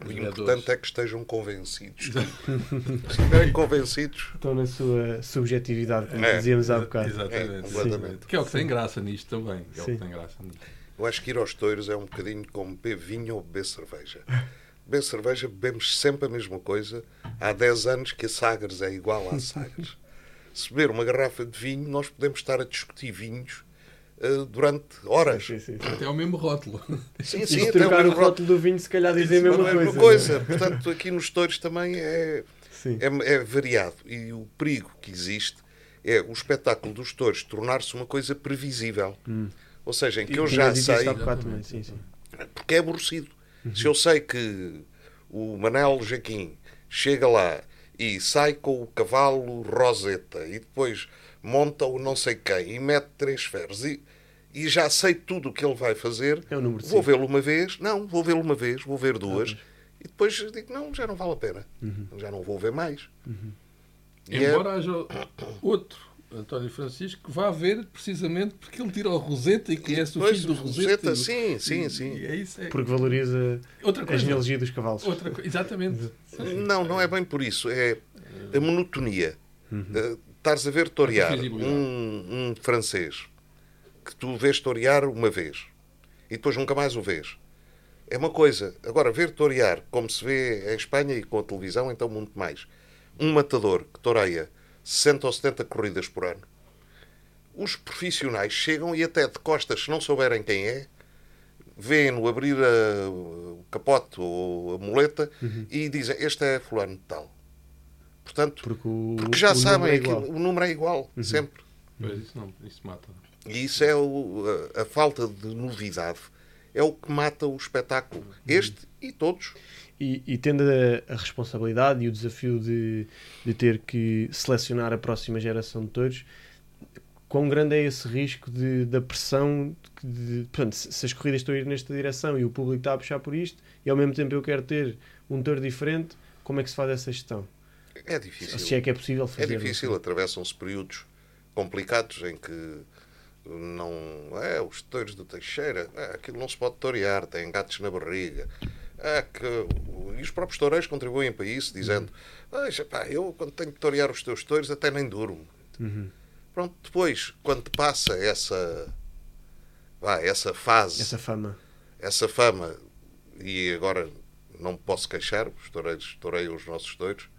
S3: o, importante é que estejam convencidos. Se estiverem convencidos,
S4: Estão na sua subjetividade, como
S3: É,
S4: dizíamos há bocado.
S2: Exatamente.
S3: É.
S2: Que é o que tem graça nisto também. É o que tem graça nisto.
S3: Eu acho que ir aos touros é um bocadinho como beber vinho ou beber cerveja. Beber cerveja, bebemos sempre a mesma coisa. Há 10 anos que a Sagres é igual à Sagres. Se beber uma garrafa de vinho, nós podemos estar a discutir vinhos durante horas.
S4: Sim, sim, sim.
S2: Até ao mesmo rótulo.
S3: Sim,
S4: E
S3: sim, até
S4: trocar o
S3: mesmo
S4: rótulo do vinho, se calhar dizem a mesma
S3: é
S4: coisa.
S3: coisa. Portanto, aqui nos touros também é,
S4: Sim.
S3: é, é variado. E o perigo que existe é o espetáculo dos touros tornar-se uma coisa previsível. Ou seja, em que eu
S4: Tinha
S3: já sei.
S4: sim, sim.
S3: porque é aborrecido. Se eu sei que o Manel Jaquim chega lá e sai com o cavalo Roseta e depois monta o não sei quem e mete três ferros e, e já sei tudo o que ele vai fazer,
S4: É o
S3: vou vê-lo uma vez, não, vou vê-lo uma vez, vou ver duas e depois digo, não, já não vale a pena, já não vou ver mais. E é-
S2: Embora haja outro António Francisco que vá ver precisamente porque ele tira o Roseta e conhece o
S3: Depois,
S2: filho do Roseta.
S3: Roseta,
S2: e-
S3: sim, sim,
S2: e-
S3: sim.
S2: e é isso. É.
S4: Porque valoriza
S2: Outra
S4: a
S2: coisa.
S4: genealogia dos cavalos.
S2: Outra co- Exatamente.
S3: Não, não é bem por isso. É a monotonia. Eh, Estares a ver torear
S2: A
S3: um, um francês que tu vês torear uma vez e depois nunca mais o vês. É uma coisa. Agora, ver torear, como se vê em Espanha e com a televisão, então muito mais. Um matador que toreia 60 ou 70 corridas por ano. Os profissionais chegam e até de costas, se não souberem quem é, vêem-no abrir a- o capote ou a muleta e dizem este é fulano de tal. Portanto,
S4: Porque, o,
S3: porque já
S4: o número
S3: sabem,
S4: é
S3: aquilo, o número é igual, sempre.
S2: Pois, isso, não, isso mata.
S3: E isso é o- a, a falta de novidade. É o que mata o espetáculo. Este e todos.
S4: E, e tendo a, a responsabilidade e o desafio de, de ter que selecionar a próxima geração de touros, quão grande é esse risco de, da pressão? De, portanto, se, as corridas estão a ir nesta direção e o público está a puxar por isto, e ao mesmo tempo eu quero ter um touro diferente, como é que se faz essa gestão?
S3: É difícil.
S4: Se é que é possível
S3: É
S4: fazer.
S3: difícil, atravessam-se períodos complicados em que não. É, os touros do Teixeira, é, aquilo não se pode torear, tem gatos na barriga. É que, e os próprios toureiros contribuem para isso, dizendo: "Pois, epá, eu quando tenho que torear os teus touros até nem durmo.
S4: Uhum.
S3: Pronto, depois, quando passa essa. Vá, essa fase,
S4: Essa fama.
S3: essa fama, e agora não posso queixar, os toureiros toureiam os nossos touros,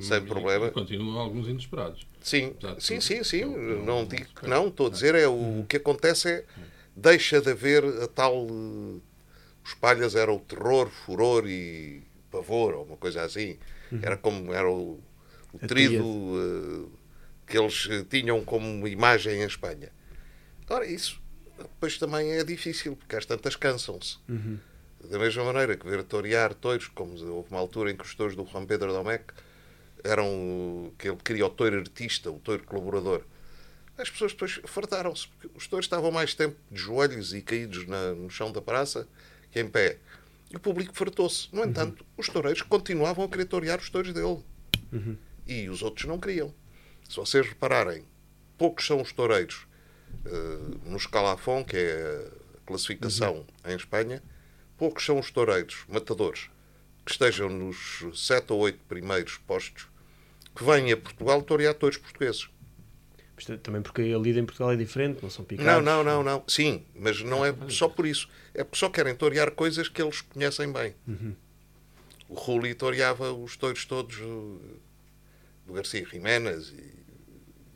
S3: sem problema.
S2: Continuam alguns inesperados.
S3: Sim, sim, sim, sim.
S2: Não-
S3: digo que não. Estou a dizer é o, o que acontece é deixa de haver a tal os palhas era o terror, furor e pavor ou uma coisa assim. Era como era o, o trido eh, que eles tinham como imagem em Espanha. Ora, isso depois também é difícil, porque às tantas cansam-se. Da mesma maneira que ver torear touros, como houve uma altura em que os touros do Juan Pedro Domecq eram que ele queria o touro artista, o touro colaborador. As pessoas depois fartaram-se, porque os touros estavam mais tempo de joelhos e caídos na- no chão da praça que em pé. E o público fartou-se. No entanto, os toureiros continuavam a querer torear os touros dele. E os outros não queriam. Se vocês repararem, poucos são os toureiros eh, no escalafon, que é a classificação em Espanha, poucos são os toureiros, matadores, que estejam nos sete ou oito primeiros postos, que vêm a Portugal torear touros portugueses.
S4: Também porque a lida em Portugal é diferente, não são
S3: Não,
S4: picados.
S3: não, não, não. Sim, mas não é só por isso. É porque só querem torear coisas que eles conhecem bem. O Ruli toreava os touros todos uh, do Garcia Jiménez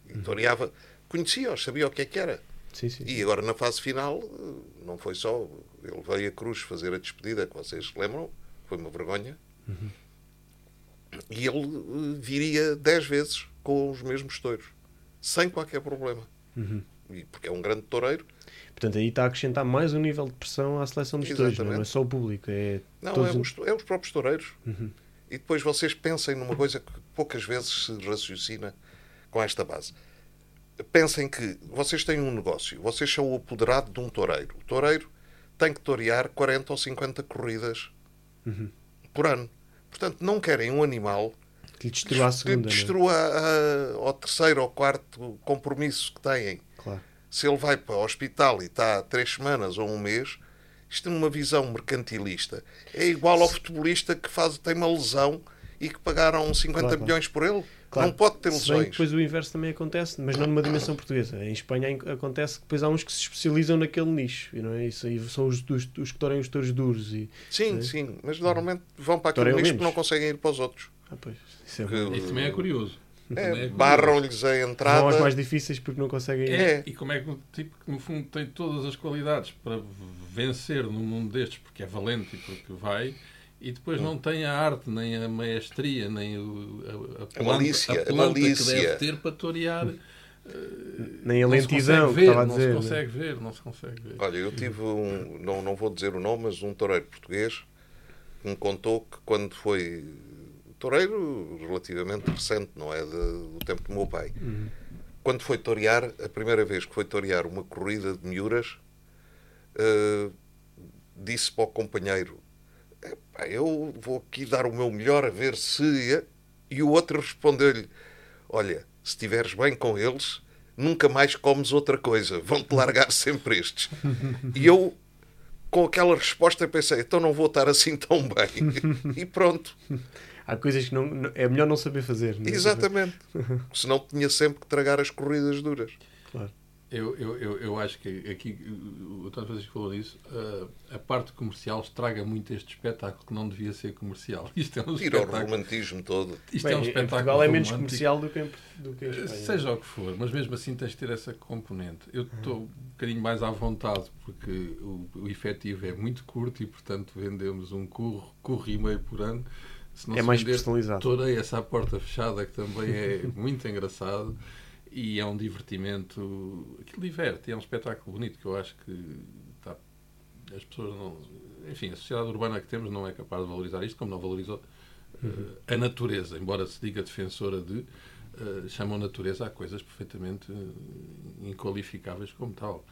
S3: e, e toreava, conhecia-os, sabia o que é que era.
S4: Sim, sim.
S3: E agora na fase final, uh, não foi só. Ele veio a Cruz fazer a despedida, que vocês lembram, foi uma vergonha. E ele uh, viria dez vezes com os mesmos touros, sem qualquer problema. E porque é um grande toureiro.
S4: Portanto, aí está a acrescentar mais um nível de pressão à seleção dos touros, não é? É só o público, é
S3: Não, é os, é os próprios toureiros.
S4: Uhum.
S3: E depois vocês pensem numa coisa que poucas vezes se raciocina com esta base. Pensem que vocês têm um negócio, vocês são o apoderado de um toureiro. O toureiro tem que torear 40 ou 50 corridas
S4: Uhum.
S3: por ano. Portanto, não querem um animal
S4: que lhe destrua a
S3: que
S4: segunda, não é?
S3: destrua a- ao terceiro ou quarto compromisso que têm.
S4: Claro.
S3: Se ele vai para o hospital e está há três semanas ou um mês, isto numa visão mercantilista é igual ao futebolista que faz, tem uma lesão e que pagaram 50
S4: Claro, claro.
S3: milhões por ele.
S4: Claro.
S3: Não pode ter lesões.
S4: depois o inverso também acontece, mas não numa dimensão portuguesa. Em Espanha acontece que depois há uns que se especializam naquele nicho, e não é? Isso aí são os, os, os que torem os touros duros. E,
S3: Sim,
S4: É.
S3: sim, mas normalmente vão para aquele nicho que não conseguem ir para os outros.
S4: ah, pois, isso é
S3: Que-.
S2: Isso também é curioso.
S3: É,
S2: curioso.
S3: Barram-lhes a
S4: Vão aos
S3: entrada.
S4: mais difíceis porque não conseguem.
S2: É,
S3: É.
S2: E como é que um tipo que no fundo tem todas as qualidades para vencer num mundo destes, porque é valente e porque vai, e depois não tem a arte, nem a maestria, nem o, a, a, planta,
S3: malícia, a
S2: planta que
S3: malícia.
S2: deve ter para torear.
S4: Nem a
S2: Não se
S4: lentidão
S2: consegue
S4: que
S2: ver,
S4: estava a
S2: não
S4: dizer.
S2: se
S4: né?
S2: consegue ver, não se consegue ver.
S3: Olha, eu tive um, não, não vou dizer o nome, mas um toureiro português que me contou que quando foi toureiro relativamente recente, não é de- do tempo do meu pai, quando foi torear, a primeira vez que foi torear uma corrida de miúras, eh, disse para o companheiro: "Epá, Eu vou aqui dar o meu melhor a ver se. E o outro respondeu-lhe: Olha, se estiveres bem com eles, nunca mais comes outra coisa, vão-te largar sempre estes. E eu, com aquela resposta, pensei: Então não vou estar assim tão bem. E pronto,
S4: Há coisas que não, não- é melhor não saber fazer. né?
S3: exatamente. Senão tinha sempre que tragar as corridas duras.
S2: Eu, eu, eu, eu acho que aqui, o António Francisco falou disso, a, a parte comercial estraga muito este espetáculo que não devia ser comercial. Isto é um
S3: Tira o
S2: espetáculo.
S3: romantismo todo.
S2: Isto
S4: Bem,
S2: é um espetáculo.
S4: Portugal é menos
S2: romântico.
S4: comercial do que em, do que em Espanha.
S2: Seja o que for, mas mesmo assim tens de ter essa componente. Eu estou um bocadinho mais à vontade porque o, o efetivo é muito curto e, portanto, vendemos um curro, curro e meio por ano. Se não
S4: É
S2: se
S4: mais personalizado.
S2: Torei essa porta fechada, que também é muito engraçado e é um divertimento. Aquilo diverte, é um espetáculo bonito que eu acho que tá, as pessoas não. Enfim, a sociedade urbana que temos não é capaz de valorizar isto, como não valorizou eh, a natureza, embora se diga defensora de. eh, chamam natureza a coisas perfeitamente eh, inqualificáveis como tal.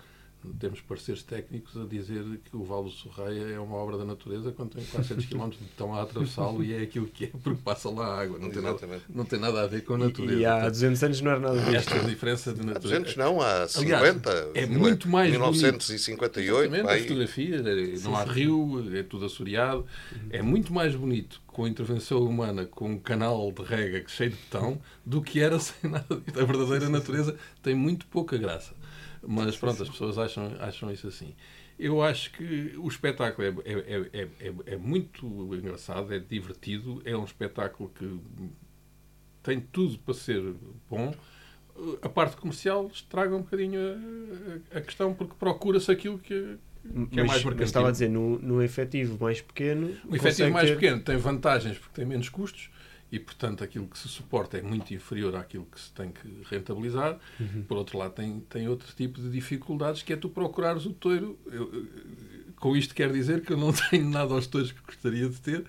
S2: Temos pareceres técnicos a dizer que o Vale do Sorraia é uma obra da natureza quando tem 400 km estão a atravessá-lo e é aquilo que é, porque passa lá a água. Não tem, nada, não tem nada a ver com a
S4: E-
S2: natureza.
S4: E, há
S2: Portanto,
S4: 200 anos não era nada disto.
S2: esta diferença de
S3: Há
S2: natureza.
S3: 200 não, há 50.
S2: Aliás, é muito mais bonito.
S3: 1958.
S2: Exatamente,
S3: vai.
S2: as fotografias, é- não há rio, é tudo assoreado. É muito mais bonito com a intervenção humana, com um canal de rega cheio de betão, do que era sem nada. disso. A verdadeira natureza tem muito pouca graça. Mas pronto, as pessoas acham, acham isso assim. Eu acho que o espetáculo é, é, é, é, é- é muito engraçado, é divertido, é um espetáculo que tem tudo para ser bom, a parte comercial estraga um bocadinho a, a questão porque procura-se aquilo que, que é mais
S4: mas, mas estava a dizer, no, no efetivo mais pequeno.
S2: O efetivo mais ter... pequeno tem vantagens porque tem menos custos e, portanto, aquilo que se suporta é muito inferior àquilo que se tem que rentabilizar. Uhum. Por outro lado, tem, tem outro tipo de dificuldades que é tu procurares o touro. Eu, com isto quer dizer que eu não tenho nada aos touros que gostaria de ter,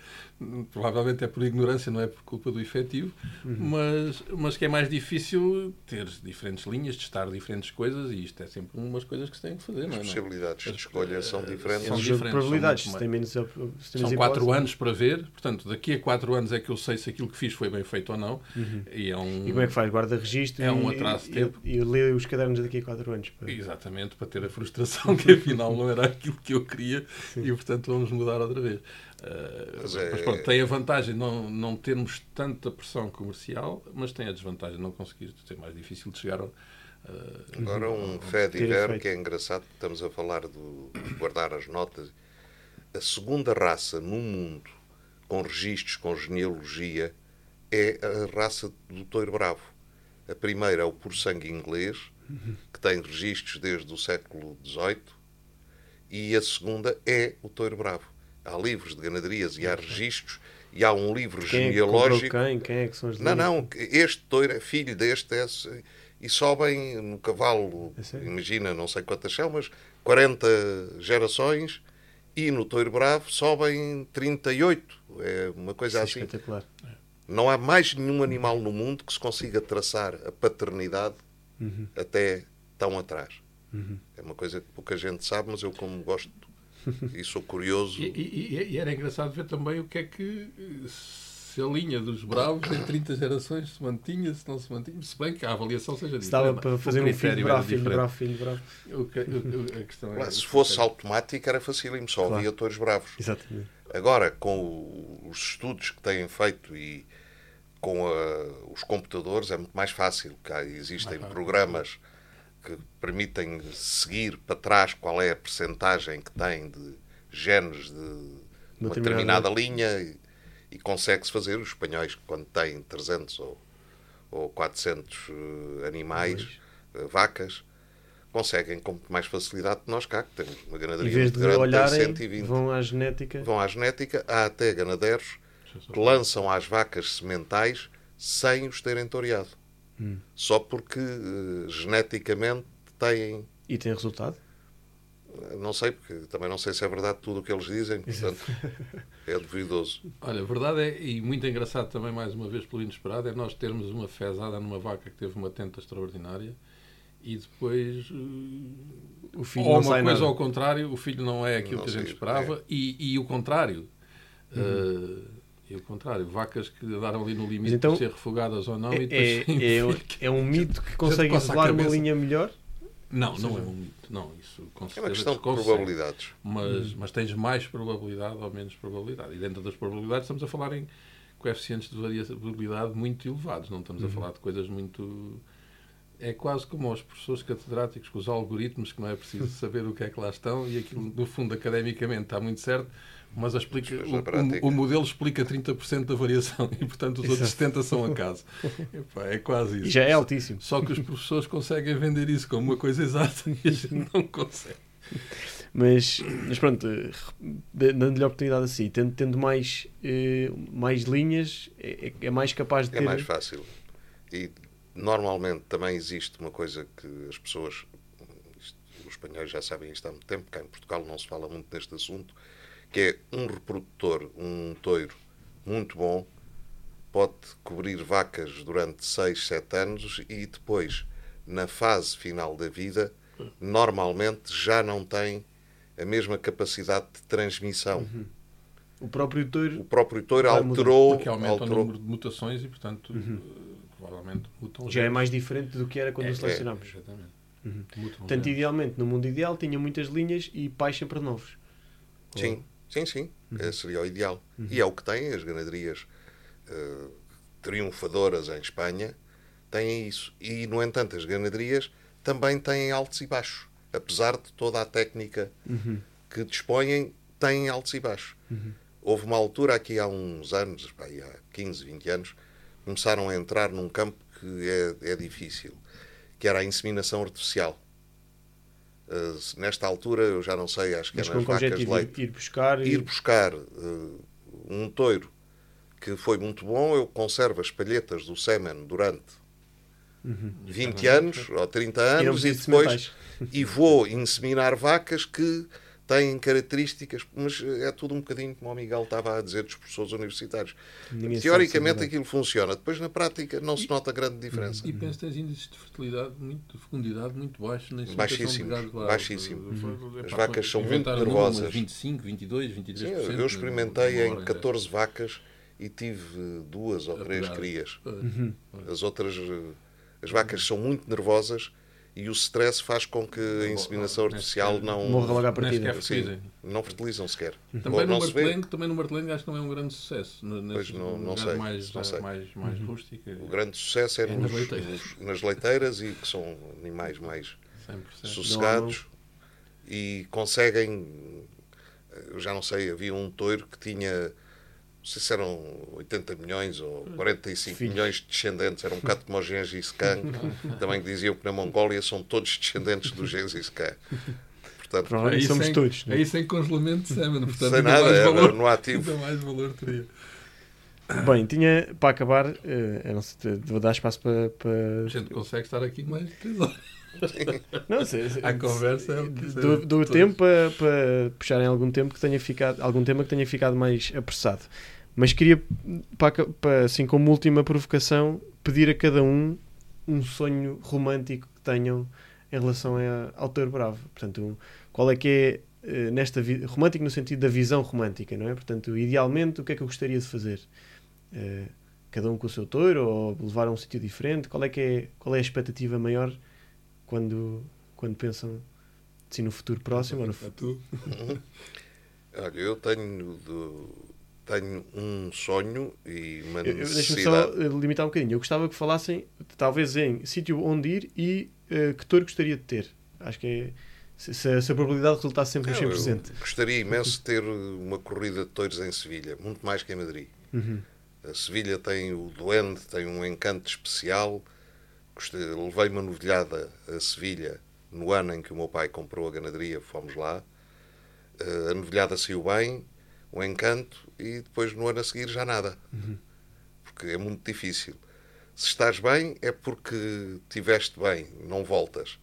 S2: provavelmente é por ignorância, não é por culpa do efetivo, uhum. mas, mas que é mais difícil ter diferentes linhas, testar diferentes coisas e isto é sempre umas coisas que se têm que fazer. As
S3: não é? possibilidades de escolha são diferentes.
S4: São, diferentes, probabilidades, são, menos,
S2: são quatro anos para ver, portanto, daqui a quatro anos é que eu sei se aquilo que fiz foi bem feito ou não.
S4: Uhum.
S2: E, é um,
S4: e como é que faz? Guarda registro
S2: é um atraso de tempo.
S4: E, e lê os cadernos daqui a quatro anos.
S2: Para... Exatamente, para ter a frustração que afinal não era aquilo que eu queria Sim. e portanto vamos mudar outra vez. Uh, mas, é... mas pronto, tem a vantagem de não, não termos tanta pressão comercial, mas tem a desvantagem de não conseguir ser mais difícil de chegar ao. Uh,
S3: Agora, um fé de ver que é engraçado, estamos a falar de guardar as notas. A segunda raça no mundo com registros com genealogia é a raça do touro bravo. A primeira é o por sangue inglês, que tem registros desde o século XVIII, e a segunda é o touro bravo há livros de ganaderias e há registros e há um livro
S4: quem
S3: é genealógico.
S4: É quem? Quem é que são os
S3: Não, não, este touro é filho deste é, e sobem no cavalo,
S4: é
S3: imagina, não sei quantas são, mas 40 gerações e no touro bravo sobem 38. É uma coisa
S4: Isso
S3: assim.
S4: É espetacular.
S3: Não há mais nenhum animal no mundo que se consiga traçar a paternidade
S4: uhum.
S3: até tão atrás.
S4: Uhum.
S3: É uma coisa que pouca gente sabe, mas eu, como gosto e sou curioso.
S2: E, e, e, era engraçado ver também o que é que se a linha dos bravos em 30 gerações se mantinha, se não se mantinha, se bem que a avaliação seja diferente.
S4: Estava para fazer um filho bravo, filho bravo, filho bravo.
S2: O que, o, a questão é,
S3: se fosse automático era facílimo, só claro. havia touros bravos.
S4: Exatamente.
S3: Agora, com os estudos que têm feito e com a, os computadores é muito mais fácil. Cá existem programas que permitem seguir para trás qual é a percentagem que tem de genes de uma determinada linha e, e consegue-se fazer. Os espanhóis, quando têm 300 ou, ou 400 uh, eh, animais, uh, vacas, conseguem com mais facilidade que nós cá, que temos uma ganaderia
S4: em vez de
S3: grande,
S4: olharem,
S3: 120.
S4: Vão à genética.
S3: Vão à genética. Há até ganadeiros que lançam às vacas sementais sem os terem toreado.
S4: Hum.
S3: Só porque uh, geneticamente têm.
S4: E tem resultado?
S3: Não sei, porque também não sei se é verdade tudo o que eles dizem, portanto é duvidoso.
S2: Olha, a verdade é, e muito engraçado também, mais uma vez, pelo inesperado, é nós termos uma fezada numa vaca que teve uma tenta extraordinária e depois. Uh,
S4: o filho
S2: ou
S4: não
S2: uma coisa
S4: nada.
S2: ao contrário, o filho não é aquilo
S3: não
S2: que a gente
S3: sei,
S2: esperava,
S3: é.
S2: e, e o contrário.
S4: Uhum.
S2: Uh, e o contrário, vacas que andaram ali no limite
S4: então,
S2: de ser refogadas ou não.
S4: É,
S2: e depois
S4: é, é, um mito que consegue isolar uma linha melhor?
S2: Não, não é um mito. Não, isso com
S3: É uma questão de probabilidades.
S2: Mas, mas tens mais probabilidade ou menos probabilidade. E dentro das probabilidades estamos a falar em coeficientes de variabilidade muito elevados. Não estamos a falar de coisas muito. É quase como os professores catedráticos com os algoritmos, que não é preciso saber o que é que lá estão e aquilo, no fundo, academicamente está muito certo, mas explica, o, o, modelo explica 30% da variação e, portanto, os outros 70% são acaso. Epá, é quase isso.
S4: E já é altíssimo.
S2: Só que os professores conseguem vender isso como uma coisa exata e a gente não consegue.
S4: Mas, mas pronto, dando-lhe a oportunidade assim, tendo, tendo mais, eh, mais linhas, é, é, mais capaz de ter.
S3: É mais fácil. E normalmente também existe uma coisa que as pessoas, isto, os espanhóis já sabem isto há muito tempo, cá em Portugal não se fala muito neste assunto, que é um reprodutor, um toiro muito bom, pode cobrir vacas durante 6, 7 anos e depois, na fase final da vida, normalmente já não tem a mesma capacidade de transmissão.
S4: Uhum. O próprio toiro,
S3: o próprio toiro alterou,
S2: Porque aumenta
S3: alterou.
S2: o número de mutações e, portanto, uhum. provavelmente mutam
S4: Já é mais diferente do que era quando
S2: é,
S4: o selecionámos.
S2: É, exatamente.
S4: Uhum. Portanto, idealmente, no mundo ideal, tinha muitas linhas e pais sempre novos.
S3: Sim, sim, sim. Esse seria o ideal. E é o que têm as ganaderias eh, triunfadoras em Espanha, têm isso. E, no entanto, as ganaderias também têm altos e baixos. Apesar de toda a técnica
S4: Uhum.
S3: que dispõem, têm altos e baixos.
S4: Uhum.
S3: Houve uma altura aqui há uns anos, aí há 15, 20 anos, começaram a entrar num campo que é, é difícil, que era a inseminação artificial. Uh, nesta altura, eu já não sei, acho que
S4: Mas
S3: é nas vacas de leite.
S4: ir buscar. e-
S3: Ir buscar uh, um toiro que foi muito bom, eu conservo as palhetas do sêmen durante 20 anos ou 30
S4: e não
S3: anos e
S4: de
S3: depois e vou inseminar vacas que têm características, mas é tudo um bocadinho como o Miguel estava a dizer dos professores universitários.
S4: Ninguém
S3: Teoricamente
S4: é
S3: aquilo funciona, depois na prática não se nota grande diferença.
S2: E penso que tens índices de fertilidade, muito, de fecundidade muito baixos na
S3: Baixíssimos, baixíssimos.
S2: Epá,
S3: As vacas são muito nervosas.
S2: números, 25, 22, 23%.
S3: Sim, eu experimentei em
S2: hora,
S3: 14 vacas e tive duas ou três crias.
S2: Pois.
S3: As outras, eh, as vacas são muito nervosas e o stress faz com que a inseminação artificial não,
S4: Morra logo à partida.
S3: sim,
S2: fertilizem.
S3: não fertilizam sequer.
S2: Também no,
S3: não
S2: martelengo, também no martelengo acho que não é um grande sucesso. No,
S3: Pois
S2: nesse
S3: não- não sei,
S2: mais,
S3: não sei.
S2: mais, mais rústica.
S3: O grande sucesso é,
S2: É
S3: nos-
S2: nas leiteiras.
S3: nos- nas leiteiras e que são animais mais
S2: 100%.
S3: sossegados e conseguem. Eu já não sei, havia um toiro que tinha, não sei se eram 80 milhões ou 45
S4: Filhos.
S3: milhões de descendentes, era um bocado como o Gengis Khan, também diziam que na Mongólia são todos descendentes do Gengis Khan. Portanto,
S4: Provavelmente somos
S2: sem,
S4: todos. não é?
S2: Aí sem congelamento de sêmen, portanto,
S3: sem nada,
S2: mais
S3: era
S2: valor,
S3: no ativo.
S2: ainda mais valor teria.
S4: Bem, tinha para acabar, eh, eu não sei, vou dar espaço para.
S2: A
S4: para...
S2: gente consegue estar aqui mais de três horas.
S4: Não, se, se,
S2: A conversa é o que
S4: do, do
S2: todos.
S4: tempo para, para puxarem algum tempo que tenha ficado algum tema que tenha ficado mais apressado mas queria para, para, assim como última provocação pedir a cada um um sonho romântico que tenham em relação a, ao Touro Bravo portanto um- qual é que é eh, nesta romântico no sentido da visão romântica não é portanto idealmente o que é que eu gostaria de fazer Eh, cada um com o seu touro ou levar a um sítio diferente qual é que é qual é a expectativa maior quando quando pensam assim no futuro próximo ou no
S2: tu.
S3: Olha, eu tenho, do- tenho um sonho e uma
S4: Eu- eu- Deixa-me só
S3: necessidade.
S4: limitar um bocadinho. Eu gostava que falassem, talvez, em sítio onde ir e eh, que touro gostaria de ter. Acho que é. Se, se a, se a probabilidade resultasse sempre nos
S3: Não,
S4: 100%.
S3: eu gostaria imenso de ter uma corrida de touros em Sevilha, muito mais que em Madrid.
S4: Uhum.
S3: A Sevilha tem o Duende, tem um encanto especial. Levei uma novilhada a Sevilha no ano em que o meu pai comprou a ganaderia, fomos lá. Eh, A novilhada saiu bem, o encanto, e depois no ano a seguir já nada. Porque é muito difícil. Se estás bem, é porque tiveste bem, não voltas.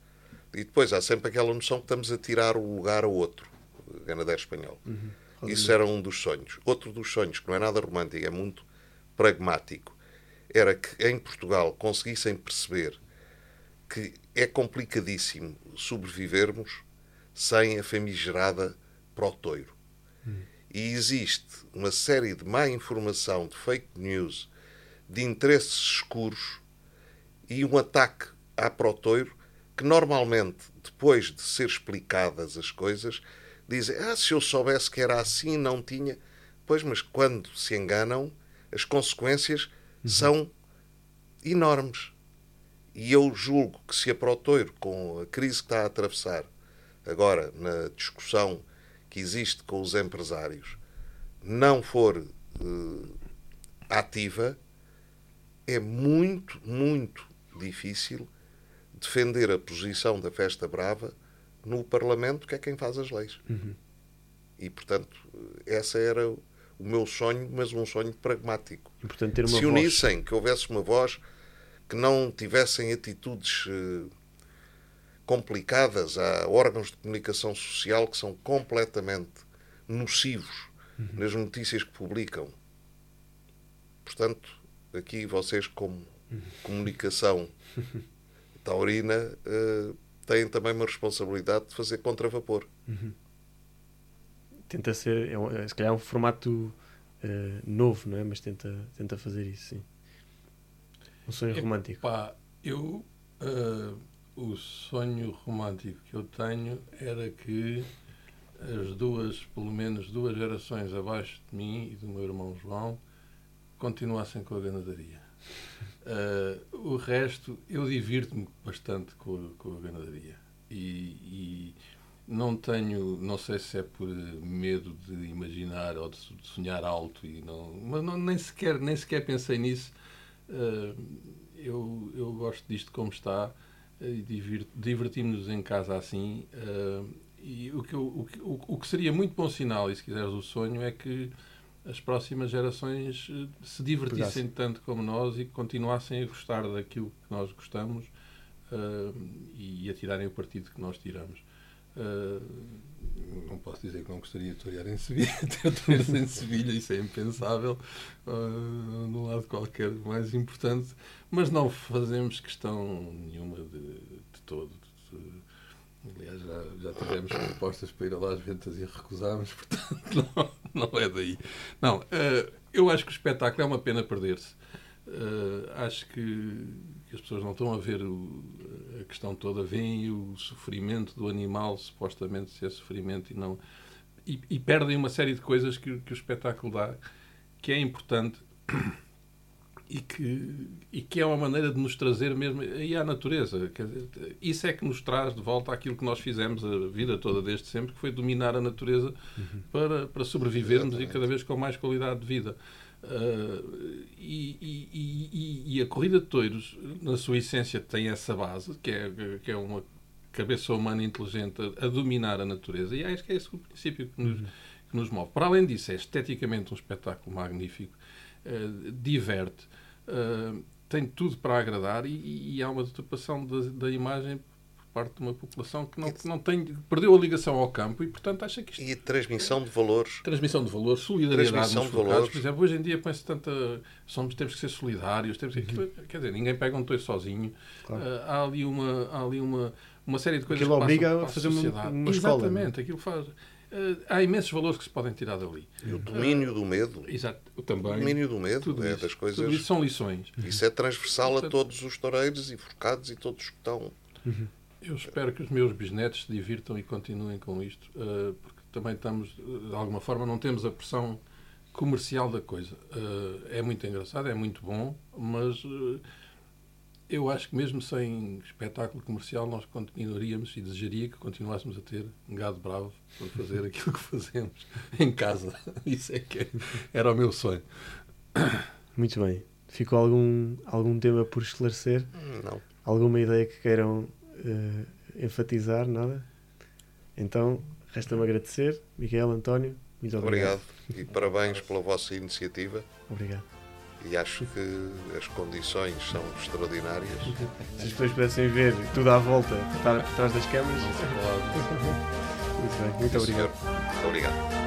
S3: E depois há sempre aquela noção que estamos a tirar o lugar a outro, ganadeiro espanhol. Isso era um dos sonhos. Outro dos sonhos, que não é nada romântico, é muito pragmático, era que em Portugal conseguissem perceber que é complicadíssimo sobrevivermos sem a famigerada protoiro. E existe uma série de má informação, de fake news, de interesses escuros e um ataque à protoiro que normalmente, depois de ser explicadas as coisas, dizem: Ah, se eu soubesse que era assim, não tinha. Pois, mas quando se enganam, as consequências são enormes. E eu julgo que se a Protoiro, com a crise que está a atravessar agora na discussão que existe com os empresários, não for eh, ativa, é muito, muito difícil defender a posição da Festa Brava no Parlamento, que é quem faz as leis. E, portanto, esse era o meu sonho, mas um sonho pragmático.
S4: E, portanto, ter uma
S3: Se
S4: voz.
S3: unissem, que houvesse uma voz, que não tivessem atitudes eh, complicadas. Há órgãos de comunicação social que são completamente nocivos nas notícias que publicam. Portanto, aqui vocês, como comunicação taurina, eh, têm também uma responsabilidade de fazer contravapor.
S4: Tenta ser. É, um- é, se calhar é um formato eh, novo, não é? Mas tenta, tenta fazer isso, sim. Um sonho
S2: É,
S4: romântico.
S2: Pá, eu. ah, o sonho romântico que eu tenho era que as duas, pelo menos duas gerações abaixo de mim e do meu irmão João, continuassem com a ganadaria. Ah, o resto, eu divirto-me bastante com, com a ganadaria. Não tenho, não sei se é por medo de imaginar ou de sonhar alto, e não, mas não, nem, sequer, nem sequer pensei nisso. Uh, eu, eu gosto disto como está e divertimos-nos em casa assim. Uh, e o que, eu, o, que, o, o que seria muito bom sinal, e se quiseres o sonho, é que as próximas gerações eh, se divertissem Pegasse. tanto como nós e continuassem a gostar daquilo que nós gostamos uh, e a tirarem o partido que nós tiramos. Uh, não posso dizer que não gostaria de torear em Sevilha, ter em Sevilha, isso é impensável, uh, num lado qualquer mais importante, mas não fazemos questão nenhuma de, de todo. De, Aliás, já, já tivemos propostas para ir a Las Ventas e recusámos, portanto, não, não é daí. Não, uh, eu acho que o espetáculo é uma pena perder-se. Acho que, que, as pessoas não estão a ver o, a questão toda, veem o sofrimento do animal, supostamente se é sofrimento e não. E, e perdem uma série de coisas que, que o espetáculo dá, que é importante e que, e que é uma maneira de nos trazer mesmo aí à natureza. Dizer, isso é que nos traz de volta aquilo que nós fizemos a vida toda desde sempre, que foi dominar a natureza uhum. para, para sobrevivermos Exatamente. e cada vez com mais qualidade de vida. Uh, e, e, e, e, a corrida de touros, na sua essência, tem essa base, que é, que é uma cabeça humana inteligente a, a dominar a natureza, e acho que é esse o princípio que nos, uhum. que nos move. Para além disso, é esteticamente um espetáculo magnífico, uh, diverte, uh, tem tudo para agradar e, e há uma deturpação da, da imagem parte de uma população que não, que não tem, perdeu a ligação ao campo e, portanto, acha que isto...
S3: E transmissão de valores.
S2: Transmissão de valores, solidariedade transmissão nos de valores. Por exemplo, hoje em dia põe-se tanta... Somos, temos que ser solidários, temos que... Uhum. Quer dizer, ninguém pega um toio sozinho. Claro. Uh, há ali, uma, há ali uma, uma série de coisas
S4: Aquilo que obriga a fazer uma, uma
S2: escola. Exatamente, aquilo faz... Uh, há imensos valores que se podem tirar dali.
S3: E o domínio uh, do medo.
S2: Exato, também.
S3: O domínio do medo é isso, das coisas.
S2: Tudo isso são lições.
S3: Isso é transversal Portanto, a todos os toureiros e forcados e todos que estão.
S2: Uhum. Eu espero que os meus bisnetos se divirtam e continuem com isto, uh, porque também estamos, de alguma forma, não temos a pressão comercial da coisa. é muito engraçado, é muito bom, mas eu acho que mesmo sem espetáculo comercial nós continuaríamos e desejaria que continuássemos a ter um gado bravo para fazer aquilo que fazemos em casa. Isso é que era o meu sonho.
S4: Muito bem. Ficou algum, algum tema por esclarecer?
S3: Não.
S4: Alguma ideia que queiram uh, enfatizar? Nada? Então, resta-me agradecer. Miguel, António, muito obrigado.
S3: Obrigado e parabéns pela vossa iniciativa.
S4: Obrigado
S3: e acho que as condições são extraordinárias.
S4: Se as pessoas pudessem ver tudo à volta, atrás das câmaras.
S3: Muito
S4: bem, muito obrigado.
S3: Muito obrigado.